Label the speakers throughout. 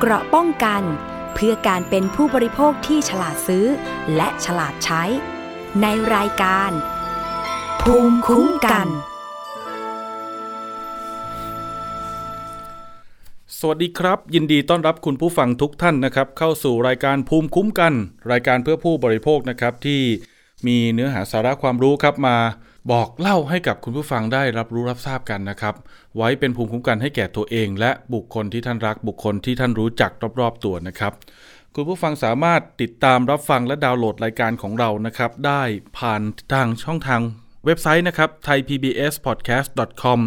Speaker 1: เกราะป้องกัน เพื่อการเป็นผู้บริโภคที่ฉลาดซื้อ และฉลาดใช้ ในรายการ ภูมิคุ้มกัน
Speaker 2: สวัสดีครับ ยินดีต้อนรับคุณผู้ฟังทุกท่านนะครับ เข้าสู่รายการภูมิคุ้มกัน รายการเพื่อผู้บริโภคนะครับที่มีเนื้อหาสาระความรู้ครับมา บอกเล่าให้กับคุณผู้ฟังได้รับรู้รับทราบกันนะครับ ไว้เป็นภูมิคุ้มกันให้แก่ตัวเอง และบุคคลที่ท่านรักบุคคลที่ท่านรู้จักรอบๆตัวนะครับ คุณผู้ฟังสามารถติดตามรับฟังและดาวน์โหลดรายการของเรานะครับ ได้ผ่านทางช่องทางเว็บไซต์นะครับ thaipbspodcast.com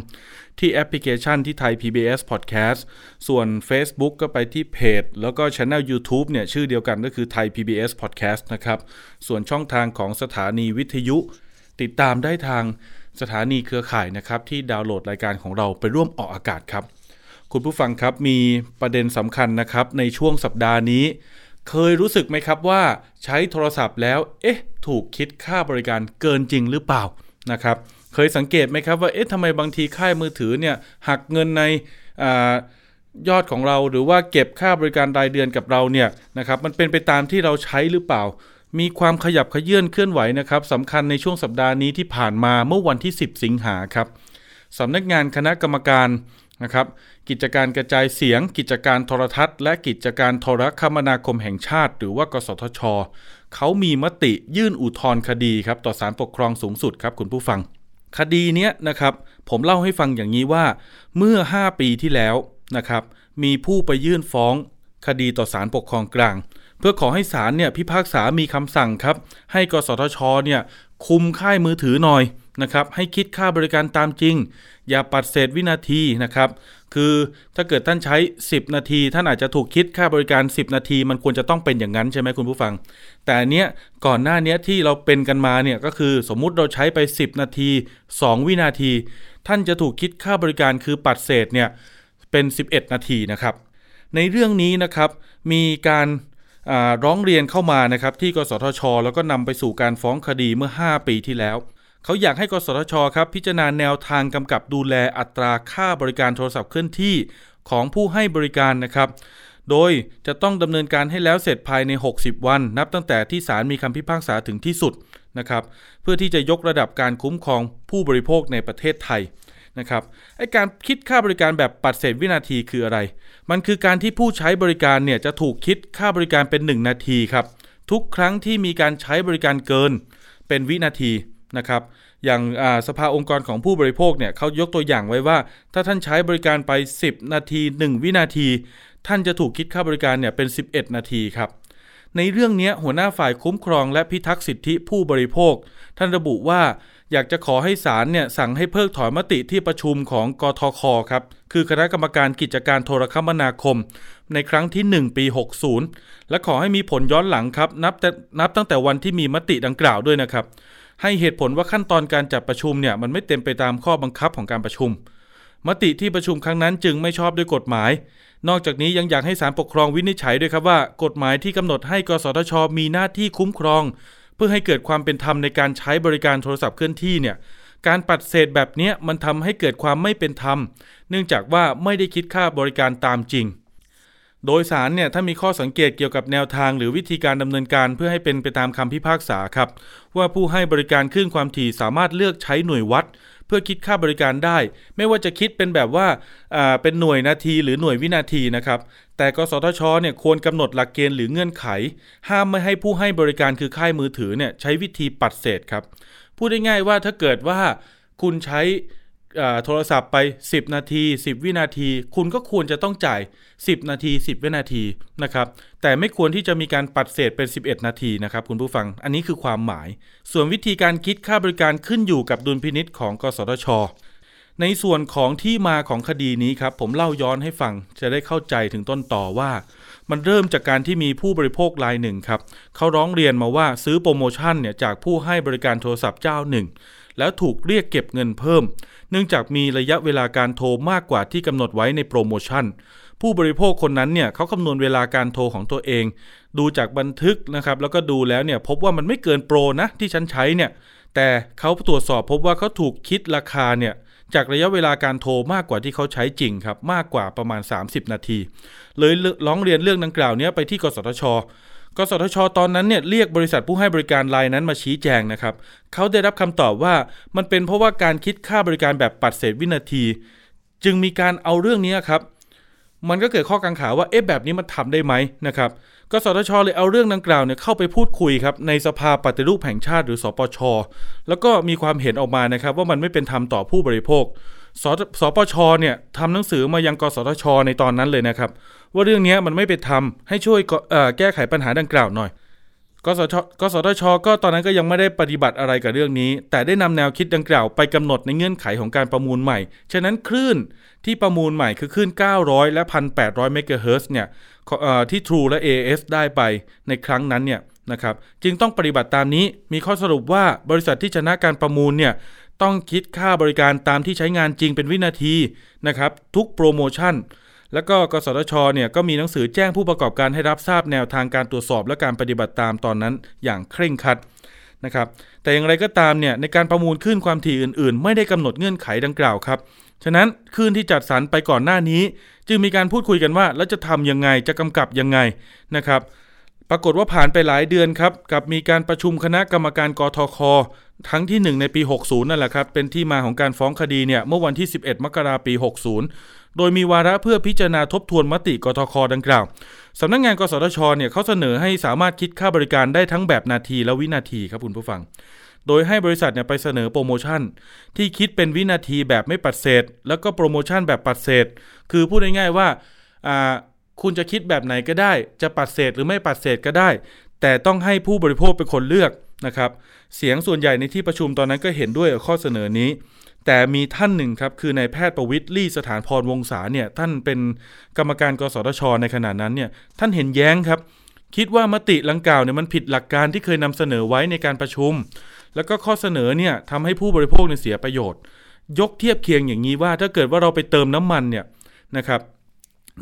Speaker 2: ที่แอปพลิเคชันที่ไทย PBS Podcast ส่วน Facebook ก็ไปที่เพจ แล้วก็ช anel YouTube เนี่ยชื่อเดียวกันก็คือไทย PBS Podcast นะครับ ส่วนช่องทางของสถานีวิทยุ ติดตามได้ทางสถานีเครือข่ายนะครับที่ดาวน์โหลดรายการของเราไปร่วมออกอากาศครับ คุณผู้ฟังครับมีประเด็นสำคัญนะครับในช่วงสัปดาห์นี้ เคยรู้สึกไหมครับว่าใช้โทรศัพท์แล้ว เอ๊ะ ถูกคิดค่าบริการเกินจริงหรือเปล่านะครับ เคยสังเกตไหมครับว่าเอ๊ะทำไมบางทีค่ายมือถือเนี่ยหักเงินในอยอดของเราหรือว่าเก็บค่าบริการรายเดือนกับเราเนี่ยนะครับมันเป็นไปตามที่เราใช้หรือเปล่า มีความขยับขยื่นเคลื่อนไหวนะครับสำคัญในช่วงสัปดาห์นี้ที่ผ่านมาเมื่อวันที่ 10 สิงหาครับสำนักงานคณะกรรมการนะครับกิจการกระจายเสียง กิจการโทรทัศน์ และกิจการโทรคมนาคมแห่งชาติ หรือว่ากสทช เขามีมติยื่นอุทธรณ์คดีครับต่อศาลปกครองสูงสุดครับคุณผู้ฟัง คดีเนี้ยนะครับผมเล่าให้ฟังอย่างนี้ว่า เมื่อ 5 ปีที่แล้วนะครับมีผู้ไปยื่นฟ้องคดีต่อศาลปกครองกลาง เพื่อขอให้ศาลเนี่ยพิพากษามีคำสั่งครับ ให้กสทชเนี่ยคุมค่ายมือถือหน่อยนะครับให้คิดค่าบริการตามจริง อย่าปัดเศษวินาทีนะครับคือถ้าเกิดท่านใช้ 10 นาที ท่านอาจจะถูกคิดค่าบริการ 10 นาที มันควรจะต้องเป็นอย่างนั้นใช่ไหมคุณผู้ฟัง แต่เนี้ยก่อนหน้านี้ที่เราเป็นกันมาเนี่ยก็คือสมมุติเราใช้ไป 10 นาที 2 วินาที ท่านจะถูกคิดค่าบริการคือปัดเศษเนี่ยเป็น 11 นาทีนะครับในเรื่องนี้นะครับมีการ ร้องเรียนเข้ามานะครับที่กสทช แล้วก็นำไปสู่การฟ้องคดีเมื่อ 5 ปีที่แล้ว เขาอยากให้กสทชครับพิจารณาแนวทางกำกับดูแลอัตราค่าบริการโทรศัพท์เคลื่อนที่ของผู้ให้บริการนะครับ โดยจะต้องดำเนินการให้แล้วเสร็จภายใน 60 วัน นับตั้งแต่ที่ศาลมีคำพิพากษาถึงที่สุดนะครับ เพื่อที่จะยกระดับการคุ้มครองผู้บริโภคในประเทศไทย นะครับไอการคิดค่าบริการแบบปัดเศษวินาทีคืออะไร มันคือการที่ผู้ใช้บริการเนี่ยจะถูกคิดค่าบริการเป็น 1 นาทีครับทุกครั้งที่มีการใช้บริการเกินเป็นวินาทีนะครับอย่างสภาองค์กรของผู้บริโภคเนี่ยเขายกตัวอย่างไว้ว่า ถ้าท่านใช้บริการไป 10 นาที 1 วินาที ท่านจะถูกคิดค่าบริการเนี่ยเป็น 11 นาทีครับในเรื่องนี้หัวหน้าฝ่ายคุ้มครองและพิทักษ์สิทธิผู้บริโภค ท่านระบุว่า อยากจะขอให้ศาลเนี่ยสั่งให้เพิกถอนมติที่ประชุมของกทคครับคือคณะกรรมการกิจการโทรคมนาคม ในครั้งที่ 1 ปี 60 และขอให้มีผลย้อนหลังครับนับแต่นับตั้งแต่วันที่มีมติดังกล่าวด้วยนะครับ ให้เหตุผลว่าขั้นตอนการจัดประชุมเนี่ยมันไม่เต็มไปตามข้อบังคับของการประชุม มติที่ประชุมครั้งนั้นจึงไม่ชอบด้วยกฎหมาย นอกจากนี้ยังอยากให้ศาลปกครองวินิจฉัยด้วยครับว่า กฎหมายที่กำหนดให้กสทช มีหน้าที่คุ้มครอง พื่อให้เกิดความเป็นธรรมในการใช้บริการโทรศัพท์เคลื่อนที่เนี่ยการปัดเศษแบบนี้มันทำให้เกิดความไม่เป็นธรรม เนื่องจากว่าไม่ได้คิดค่าบริการตามจริง โดยสารเนี่ยถ้ามีข้อสังเกตเกี่ยวกับแนวทาง หรือวิธีการดำเนินการเพื่อให้เป็นไปตามคำพิพากษาครับ ว่าผู้ให้บริการคลื่นความถี่สามารถเลือกใช้หน่วยวัด เพื่อคิดค่าบริการได้ ไม่ว่าจะคิดเป็นแบบว่าเป็นหน่วยนาทีหรือหน่วยวินาทีนะครับแต่กสทชเนี่ยควรกำหนดหลักเกณฑ์หรือเงื่อนไข ห้ามไม่ให้ผู้ให้บริการคือค่ายมือถือเนี่ยใช้วิธีปัดเศษครับพูดได้ง่ายว่าถ้าเกิดว่าคุณใช้ โทรศัพท์ไป 10 นาที 10 วินาที คุณก็ควรจะต้องจ่าย 10 นาที 10 วินาทีนะครับแต่ไม่ควรที่จะมีการปัดเศษเป็น 11 นาทีนะครับคุณผู้ฟังอันนี้คือความหมาย ส่วนวิธีการคิดค่าบริการขึ้นอยู่กับดุลพินิษของกสทช ในส่วนของที่มาของคดีนี้ครับผมเล่าย้อนให้ฟังจะได้เข้าใจถึงต้นต่อว่า มันเริ่มจากการที่มีผู้บริโภครายหนึ่งครับเขาร้องเรียนมาว่าซื้อโปรโมชั่นเนี่ยจากผู้ให้บริการโทรศัพท์เจ้าหนึ่งแล้วถูกเรียกเก็บเงินเพิ่ม เนื่องจากมีระยะเวลาการโทรมากกว่าที่กำหนดไว้ในโปรโมชั่น ผู้บริโภคคนนั้นเนี่ยเขาคำนวณเวลาการโทรของตัวเอง ดูจากบันทึกนะครับแล้วก็ดูแล้วเนี่ยพบว่ามันไม่เกินโปรนะที่ฉันใช้เนี่ยแต่เขาตรวจสอบพบว่าเขาถูกคิดราคาเนี่ยจากระยะเวลาการโทรมากกว่าที่เขาใช้จริงครับมากกว่าประมาณ 30 นาที เลยร้องเรียนเรื่องดังกล่าวนี้ไปที่กสทช กสทช ตอนนั้นเนี่ยเรียกบริษัทผู้ให้บริการรายนั้นมาชี้แจงนะครับเขาได้รับคำตอบว่ามันเป็นเพราะว่าการคิดค่าบริการแบบปัดเศษวินาที จึงมีการเอาเรื่องนี้ครับมันก็เกิดข้อกังขาว่าเอ๊ะแบบนี้มันทำได้ไหมนะครับกสทช เลยเอาเรื่องดังกล่าวเนี่ยเข้าไปพูดคุยครับในสภาปฏิรูปแห่งชาติหรือสปช แล้วก็มีความเห็นออกมานะครับว่ามันไม่เป็นธรรมต่อผู้บริโภค สสปช เนี่ยทำหนังสือมายังกสทช ในตอนนั้นเลยนะครับ ว่าเรื่องนี้มันไม่เป็นธรรมให้ช่วยแก้ไขปัญหาดังกล่าวหน่อยกสทกสทช ก็ตอนนั้นก็ยังไม่ได้ปฏิบัติอะไรกับเรื่องนี้ แต่ได้นำแนวคิดดังกล่าวไปกำหนดในเงื่อนไขของการประมูลใหม่ ฉะนั้นคลื่นที่ประมูลใหม่คือคลื่น 900 และ 1,800 เมกะเฮิร์เนี่ยที่ True และ AS ได้ไปในครั้งนั้นเนี่ยนะครับ จึงต้องปฏิบัติตามนี้ มีข้อสรุปว่าบริษัทที่ชนะการประมูลเนี่ยต้องคิดค่าบริการตามที่ใช้งานจริงเป็นวินาทีนะครับทุกโปรโมชั่น แล้วก็กสทชเนี่ยก็มีหนังสือแจ้งผู้ประกอบการให้รับทราบแนวทางการตรวจสอบและการปฏิบัติตามตอนนั้นอย่างเคร่งครัดนะครับแต่อย่างไรก็ตามเนี่ยในการประมูลขึ้นความถี่อื่น ๆ ไม่ได้กำหนดเงื่อนไขดังกล่าวครับฉะนั้นขึ้นที่จัดสรรไปก่อนหน้านี้ จึงมีการพูดคุยกันว่า แล้วจะทำยังไงจะกำกับยังไงนะครับปรากฏว่าผ่านไปหลายเดือนครับกับมีการประชุมคณะกรรมการกทคครั้งที่ 1 ในปี 60 นั่นแหละครับ เป็นที่มาของการฟ้องคดีเนี่ยเมื่อวันที่ 11 มกราคมปี 60 โดยมีวาระเพื่อพิจารณาทบทวนมติกทคดังกล่าวสำนักงงานกสทชเนี่ยเขาเสนอให้สามารถคิดค่าบริการได้ทั้งแบบนาทีและวินาทีครับคุณผู้ฟัง โดยให้บริษัทเนี่ยไปเสนอโปรโมชั่น ที่คิดเป็นวินาทีแบบไม่ปัดเศษ แล้วก็โปรโมชั่นแบบปัดเศษ คือพูดง่ายๆว่าคุณจะคิดแบบไหนก็ได้ จะปัดเศษหรือไม่ปัดเศษก็ได้ แต่ต้องให้ผู้บริโภคเป็นคนเลือกนะครับ เสียงส่วนใหญ่ในที่ประชุมตอนนั้นก็เห็นด้วยกับข้อเสนอนี้ แต่มีท่านหนึ่งครับ คือนายแพทย์ประวิทย์ลี่สถานพรวงศาเนี่ยท่านเป็นกรรมการกสทช ในขณะนั้นเนี่ยท่านเห็นแย้งครับ คิดว่ามติลังกล่าวเนี่ยมันผิดหลักการที่เคยนำเสนอไว้ในการประชุม แล้วก็ข้อเสนอเนี่ยทำให้ผู้บริโภคเนี่ยเสียประโยชน์ ยกเทียบเคียงอย่างนี้ว่าถ้าเกิดว่าเราไปเติมน้ำมันเนี่ยนะครับ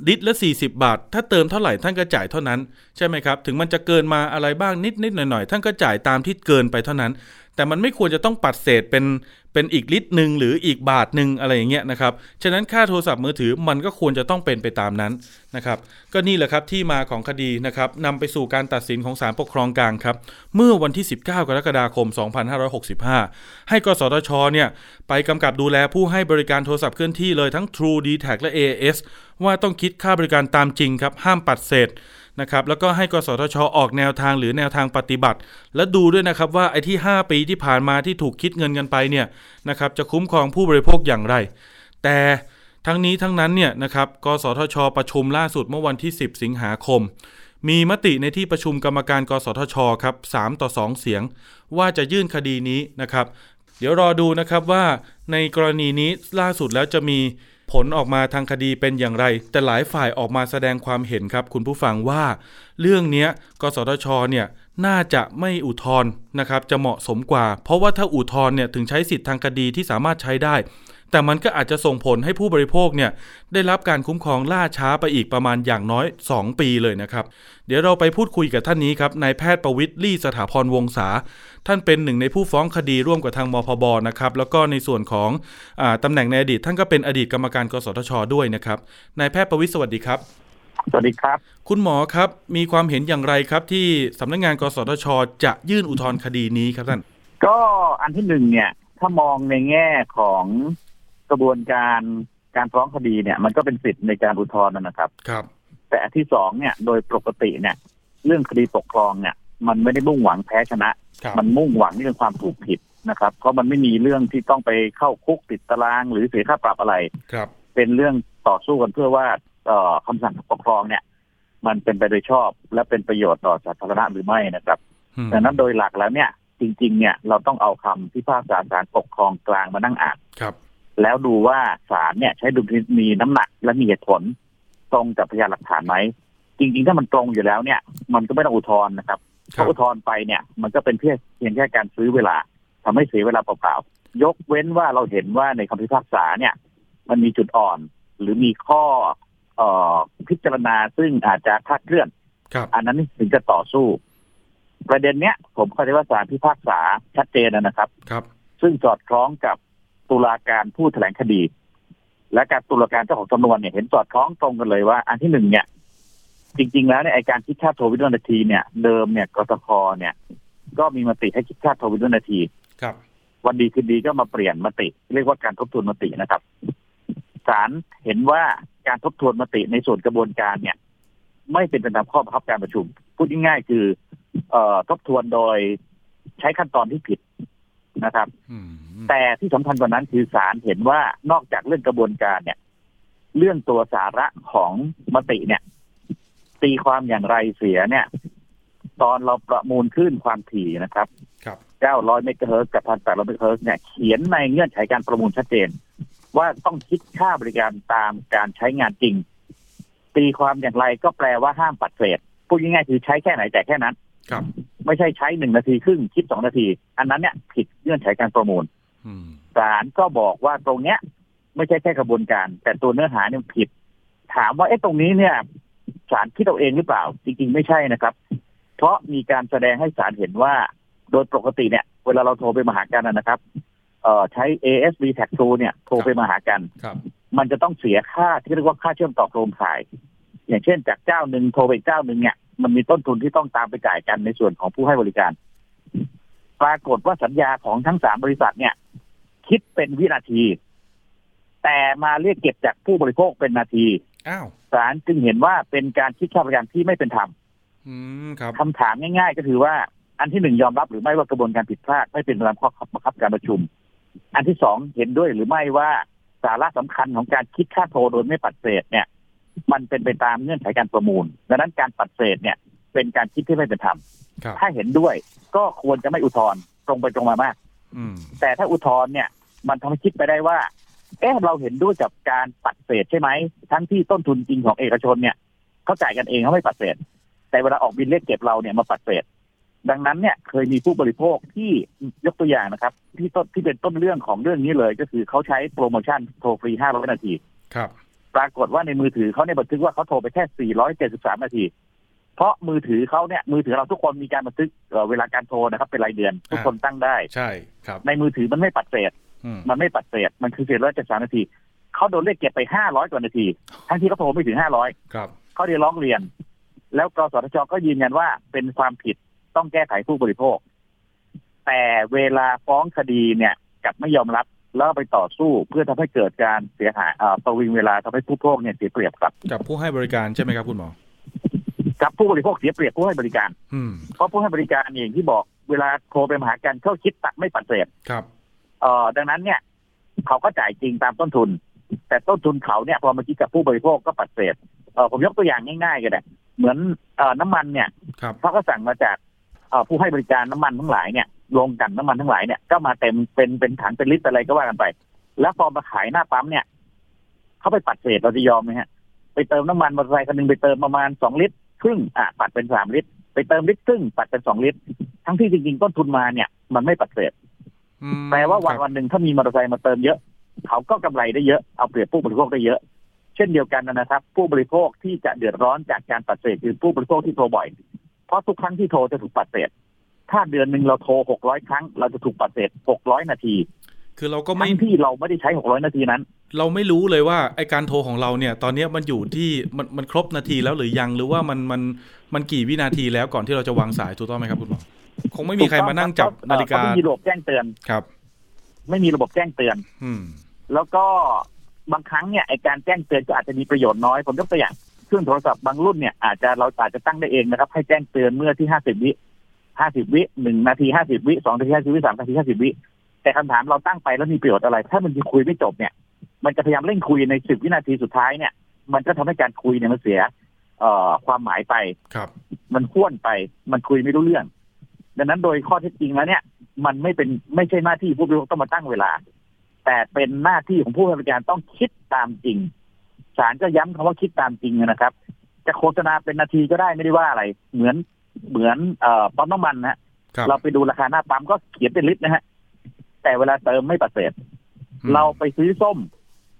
Speaker 2: ลิตรละ 40 บาท ถ้าเติมเท่าไหร่ท่านก็จ่ายเท่านั้น ใช่ไหมครับ ถึงมันจะเกินมาอะไรบ้างนิดนิดหน่อยหน่อยท่านก็จ่ายตามที่เกินไปเท่านั้น แต่มันไม่ควรจะต้องปัดเศษเป็นเป็นอีกลิตรหนึ่งหรืออีกบาทหนึ่งอะไรอย่างเงี้ยนะครับ ฉะนั้นค่าโทรศัพท์มือถือมันก็ควรจะต้องเป็นไปตามนั้นนะครับ ก็นี่แหละครับที่มาของคดีนะครับนำไปสู่การตัดสินของศาลปกครองกลางครับ เมื่อวันที่ 19 กรกฎาคม 2565 ให้กสทชเนี่ยไปกำกับดูแลผู้ให้บริการโทรศัพท์เคลื่อนที่เลยทั้ง True d t แทและ AS ว่าต้องคิดค่าบริการตามจริงครับห้ามปัดเศษ นะครับแล้วก็ให้กสทช ออกแนวทางหรือแนวทางปฏิบัติ และดูด้วยนะครับว่าไอ้ที่ 5 ปีที่ผ่านมาที่ถูกคิดเงินกันไปเนี่ยนะครับจะคุ้มครองผู้บริโภคอย่างไร แต่ทั้งนี้ทั้งนั้นเนี่ยนะครับกสทช ประชุมล่าสุดเมื่อวันที่ 10 สิงหาคม มีมติในที่ประชุมกรรมการกสทชครับ3ต่อ 2 เสียง ว่าจะยื่นคดีนี้นะครับ เดี๋ยวรอดูนะครับว่าในกรณีนี้ล่าสุดแล้วจะมี ผลออกมาทางคดีเป็นอย่างไร แต่หลายฝ่ายออกมาแสดงความเห็นครับ คุณผู้ฟังว่า เรื่องนี้กสทชเนี่ยน่าจะไม่อุทธรณ์นะครับจะเหมาะสมกว่า เพราะว่าถ้าอุทธรณ์เนี่ยถึงใช้สิทธิทางคดีที่สามารถใช้ได้ แต่มันก็อาจจะส่งผลให้ผู้บริโภคเนี่ยได้รับการคุ้มครองล่าช้าไปอีกประมาณอย่างน้อย 2 ปีเลยนะครับ เดี๋ยวเราไปพูดคุยกับท่านนี้ครับนายแพทย์ประวิทย์ลี่สถาพรวงศาท่านเป็นหนึ่งในผู้ฟ้องคดีร่วมกับทางมพบนะครับแล้วก็ในส่วนของอตำแหน่งในอดีต ท่านก็เป็นอดีตกรรมการกสทช ด้วยนะครับนายแพทย์ประวิทย์สวัสดีครับ
Speaker 3: สวัสดีครับ
Speaker 2: คุณหมอครับมีความเห็นอย่างไรครับ ที่สำนักงงานกสทช จะยื่นอุทธรณ์คดีนี้ครับท่าน
Speaker 3: ก็อันที่หนึ่งเนี่ย ถ้ามองในแง่ของ กระบวนการการฟ้องคดีเนี่ยมันก็เป็นสิทธิ์ในการอุทธรณ์นะครับ
Speaker 2: ครับ
Speaker 3: แต่ที่สองเนี่ยโดยปกติเนี่ย เรื่องคดีปกครองเนี่ย มันไม่ได้มุ่งหวังแพ้ชนะ มันมุ่งหวังเรื่องความถูกผิดนะครับ เพราะมันไม่มีเรื่องที่ต้องไปเข้าคุกติดตาราง หรือเสียค่าปรับอะไร
Speaker 2: ครับ
Speaker 3: เป็นเรื่องต่อสู้กันเพื่อว่าเอ่อคำสั่งปกครองเนี่ย มันเป็นไปโดยชอบ และเป็นประโยชน์ต่อสาธารณะหรือไม่นะครับดังนั้นโดยหลักแล้วเนี่ย จริง ๆ เนี่ยเราต้องเอาคำพิพากษาศาลปกครองกลางมานั่งอ่าน
Speaker 2: ครับ
Speaker 3: แล้วดูว่าศาลเนี่ยใช้ดุลพินิจมีน้ำหนักและมีเหตุผล ตรงกับพยานหลักฐานไหมจริง ๆ ถ้ามันตรงอยู่แล้วเนี่ย มันก็ไม่ต้องอุทธรณ์นะครับถ้าอุทธรณ์ไปเนี่ย มันก็เป็นเพียงเพียงแค่การซื้อเวลาทำให้เสียเวลาเปล่าๆยกเว้นว่าเราเห็นว่าในคำพิพากษาเนี่ย มันมีจุดอ่อน หรือมีข้อเอ่อพิจารณาซึ่งอาจจะคาดเคลื่อนอันนั้นถึงจะต่อสู้ ประเด็นเนี้ย ผมเข้าใจว่าศาลพิพากษาชัดเจนนะครับ
Speaker 2: ครับ
Speaker 3: ซึ่งสอดคล้องกับ ตุลาการผู้แถลงคดี และการตุลาการเจ้าของสำนวนเนี่ยเห็นสอดคล้องตรงกันเลยว่า อันที่หนึ่งเนี่ย จริง ๆ แล้วเนี่ยไอการคิดค่าโทรวินาทีเนี่ยเดิมเนี่ยกสคเนี่ย ก็มีมติให้คิดค่าโทรวินาที
Speaker 2: ครับ
Speaker 3: วันดีคืนดีก็มาเปลี่ยนมติ เรียกว่าการทบทวนมตินะครับศาลเห็นว่าการทบทวนมติในส่วนกระบวนการเนี่ย ไม่เป็นไปตามข้อบังคับการประชุม พูดง่ายๆคือ เอ่อทบทวนโดยใช้ขั้นตอนที่ผิด นะครับ
Speaker 2: อืม
Speaker 3: แต่ที่สำคัญกว่านั้นคือศาลเห็นว่านอกจากเรื่องกระบวนการเนี่ย เรื่องตัวสาระของมติเนี่ย ตีความอย่างไรเสียเนี่ย ตอนเราประมูลขึ้นความถี่นะครับ
Speaker 2: ครับ
Speaker 3: 900เมกะเฮิรตซ์กับ1,800เมกะเฮิรตซ์เนี่ยเขียนในเงื่อนไขการประมูลชัดเจน ว่าต้องคิดค่าบริการตามการใช้งานจริง ตีความอย่างไรก็แปลว่าห้ามปัดเศษพูดง่ายๆคือใช้แค่ไหนแต่แค่นั้น
Speaker 2: ครับ
Speaker 3: ไม่ใช่ใช้หนึ่งนาทีครึ่งคิดสองนาที อันนั้นเนี่ยผิดเงื่อนไขการประมูล
Speaker 2: อืม
Speaker 3: ศาลก็บอกว่าตรงเนี้ย ไม่ใช่แค่กระบวนการ แต่ตัวเนื้อหาเนี่ยผิด ถามว่าเอ๊ะตรงนี้เนี่ยศาลคิดเอาเองหรือเปล่า จริงๆ ไม่ใช่นะครับ เพราะมีการแสดงให้ศาลเห็นว่า โดยปกติเนี่ย เวลาเราโทรไปมาหากันนะครับเอ่อใช้ ASB Tag 2เนี่ย โทรไปมาหากัน
Speaker 2: ครับ
Speaker 3: มันจะต้องเสียค่าที่เรียกว่าค่าเชื่อมต่อโครงข่าย อย่างเช่นจากเจ้าหนึ่งโทรไปอีกเจ้าหนึ่งเนี่ย มันมีต้นทุนที่ต้องตามไปจ่ายกันในส่วนของผู้ให้บริการ ปรากฏว่าสัญญาของทั้งสามบริษัทเนี่ย คิดเป็นวินาที แต่มาเรียกเก็บจากผู้บริโภคเป็นนาที
Speaker 2: อ้าว
Speaker 3: ศาลจึงเห็นว่าเป็นการคิดค่าบริการที่ไม่เป็นธรรม
Speaker 2: อืมครับ
Speaker 3: คำถามง่าย ๆ ก็คือว่า อันที่หนึ่งยอมรับหรือไม่ว่ากระบวนการผิดพลาดไม่เป็นไปตามข้อบังคับการประชุม อันที่สองเห็นด้วยหรือไม่ว่าสาระสำคัญของการคิดค่าโทรโดยไม่ปัดเศษเนี่ย มันเป็นไปตามเงื่อนไขการประมูล ดังนั้นการปัดเศษเนี่ยเป็นการคิดที่ไม่เป็นธรรม
Speaker 2: ครับ
Speaker 3: ถ้าเห็นด้วยก็ควรจะไม่อุทธรณ์ตรงไปตรงมามาก
Speaker 2: อืม
Speaker 3: แต่ถ้าอุทธรณ์เนี่ย มันทำให้คิดไปได้ว่าเอ๊ะเราเห็นด้วยกับการปัดเศษใช่ไหม ทั้งที่ต้นทุนจริงของเอกชนเนี่ยเขาจ่ายกันเองเขาไม่ปัดเศษแต่เวลาออกบินเลขเก็บเราเนี่ยมาปัดเศษดังนั้นเนี่ยเคยมีผู้บริโภคที่ยกตัวอย่างนะครับ ที่ต้นที่เป็นต้นเรื่องของเรื่องนี้เลย ก็คือเขาใช้โปรโมชั่นโทรฟรี500นาที
Speaker 2: ครับ
Speaker 3: ปรากฏว่าในมือถือเขาเนี่ยบันทึกว่าเขาโทรไปแค่ 473 นาที เพราะมือถือเขาเนี่ยมือถือเราทุกคนมีการบันทึกเอ่อเวลาการโทรนะครับ เป็นรายเดือน ทุกคนตั้งได้
Speaker 2: ใช่ครับ
Speaker 3: ในมือถือมันไม่ปัดเศษ
Speaker 2: อืม
Speaker 3: มันไม่ปัดเศษ มันคือ 473 นาที เขาโดนเรียกเก็บไป 500 กว่านาที ทั้งที่เขาโทรไม่ถึง 500
Speaker 2: ครับ
Speaker 3: เขาเรียนร้องเรียน แล้วกสทชก็ยืนยันว่าเป็นความผิดต้องแก้ไขผู้บริโภค แต่เวลาฟ้องคดีเนี่ยกลับไม่ยอมรับ แล้วไปต่อสู้เพื่อทำให้เกิดการเสียหายเอ่อประวิงเวลาทำให้ผู้บริโภคเนี่ยเสียเปรียบครับ
Speaker 2: กับผู้ให้บริการใช่ไหมครับคุณหมอ
Speaker 3: กับผู้บริโภคเสียเปรียบผู้ให้บริการ
Speaker 2: อืม
Speaker 3: เพราะผู้ให้บริการเนี่ยอย่างที่บอกเวลาโทรไปมาหากันเขาคิดตัดไม่ปัดเศษ
Speaker 2: ครับ
Speaker 3: เอ่อดังนั้นเนี่ย เขาก็จ่ายจริงตามต้นทุน แต่ต้นทุนเขาเนี่ยพอมาคิดกับผู้บริโภคก็ปัดเศษเอ่อผมยกตัวอย่างง่ายๆก็ได้เหมือนเอ่อน้ำมันเนี่ย
Speaker 2: ครับ
Speaker 3: เขาก็สั่งมาจากเอ่อผู้ให้บริการน้ำมันทั้งหลายเนี่ย ลงกันน้ำมันทั้งหลายเนี่ยก็มาเต็มเป็นเป็นถังเป็นลิตรอะไรก็ว่ากันไป แล้วพอมาขายหน้าปั๊มเนี่ยเขาไปปัดเศษเราจะยอมไหมฮะ ไปเติมน้ำมันมอเตอร์ไซค์คันหนึงไปเติมประมาณสองลิตรครึ่งอะปัดเป็นสามลิตร ไปเติมลิตรครึ่งปัดเป็นสองลิตร ทั้งที่จริงๆต้นทุนมาเนี่ย มันไม่ปัดเศษ
Speaker 2: อืม
Speaker 3: แปลว่าวัน
Speaker 2: ครับ
Speaker 3: วันหนึ่งถ้ามีมอเตอร์ไซค์มาเติมเยอะเขาก็กำไรได้เยอะเอาเปรียบผู้บริโภคได้เยอะ เช่นเดียวกันนะครับ ผู้บริโภคที่จะเดือดร้อนจากการปัดเศษคือผู้บริโภคที่โทรบ่อย เพราะทุกครั้งที่โทรจะถูกปัดเศษ ถ้าเดือนหนึ่งเราโทร600ครั้ง เราจะถูกปัดเศษ600นาที
Speaker 2: คือเราก็ไม่
Speaker 3: ทั้งที่เราไม่ได้ใช้600นาทีนั้น
Speaker 2: เราไม่รู้เลยว่าไอการโทรของเราเนี่ย ตอนเนี้ยมันอยู่ที่มันมันครบนาทีแล้วหรือยังหรือว่ามันมันมันกี่วินาทีแล้วก่อนที่เราจะวางสายถูกต้องไหมครับคุณหมอคงไม่มีใครมานั่งจับนาฬิกา
Speaker 3: เขไม่มีระบบแจ้งเตือน
Speaker 2: ครับ
Speaker 3: ไม่มีระบบแจ้งเตือน
Speaker 2: อืม
Speaker 3: แล้วก็บางครั้งเนี่ยไอการแจ้งเตือนก็อาจจะมีประโยชน์น้อยผมยกตัวอย่างเครื่องโทรศัพท์บางรุ่นเนี่ยอาจจะเราอาจจะตั้งได้เองนะครับ ให้แจ้งเตือนเมื่อที่ห้าสิบวิ ห้าสิบวิหนึ่งนาทีห้าสิบวิสองนาทีห้าสิบวิสามนาทีห้าสิบวิ แต่คำถามเราตั้งไปแล้วมีประโยชน์อะไร ถ้ามันยังคุยไม่จบเนี่ย มันจะพยายามเร่งคุยในสิบวินาทีสุดท้ายเนี่ย มันก็ทำให้การคุยเนี่ยมันเสีย เอ่อความหมายไป
Speaker 2: ครับ
Speaker 3: มันพ้วนไป มันคุยไม่รู้เรื่อง ดังนั้นโดยข้อเท็จจริงแล้วเนี่ย มันไม่เป็นไม่ใช่หน้าที่ผู้บริโภคต้องมาตั้งเวลา แต่เป็นหน้าที่ของผู้ให้บริการต้องคิดตามจริงศาลก็ย้ำคำว่าคิดตามจริงนะครับ จะโฆษณาเป็นนาทีก็ได้ไม่ได้ว่าอะไร เหมือน เหมือนเอ่อปั๊มน้ำมันนะฮะ
Speaker 2: ครับ
Speaker 3: เราไปดูราคาหน้าปั๊มก็เขียนเป็นลิตรนะฮะ แต่เวลาเติมไม่ประเสริฐ
Speaker 2: อืม
Speaker 3: เราไปซื้อส้ม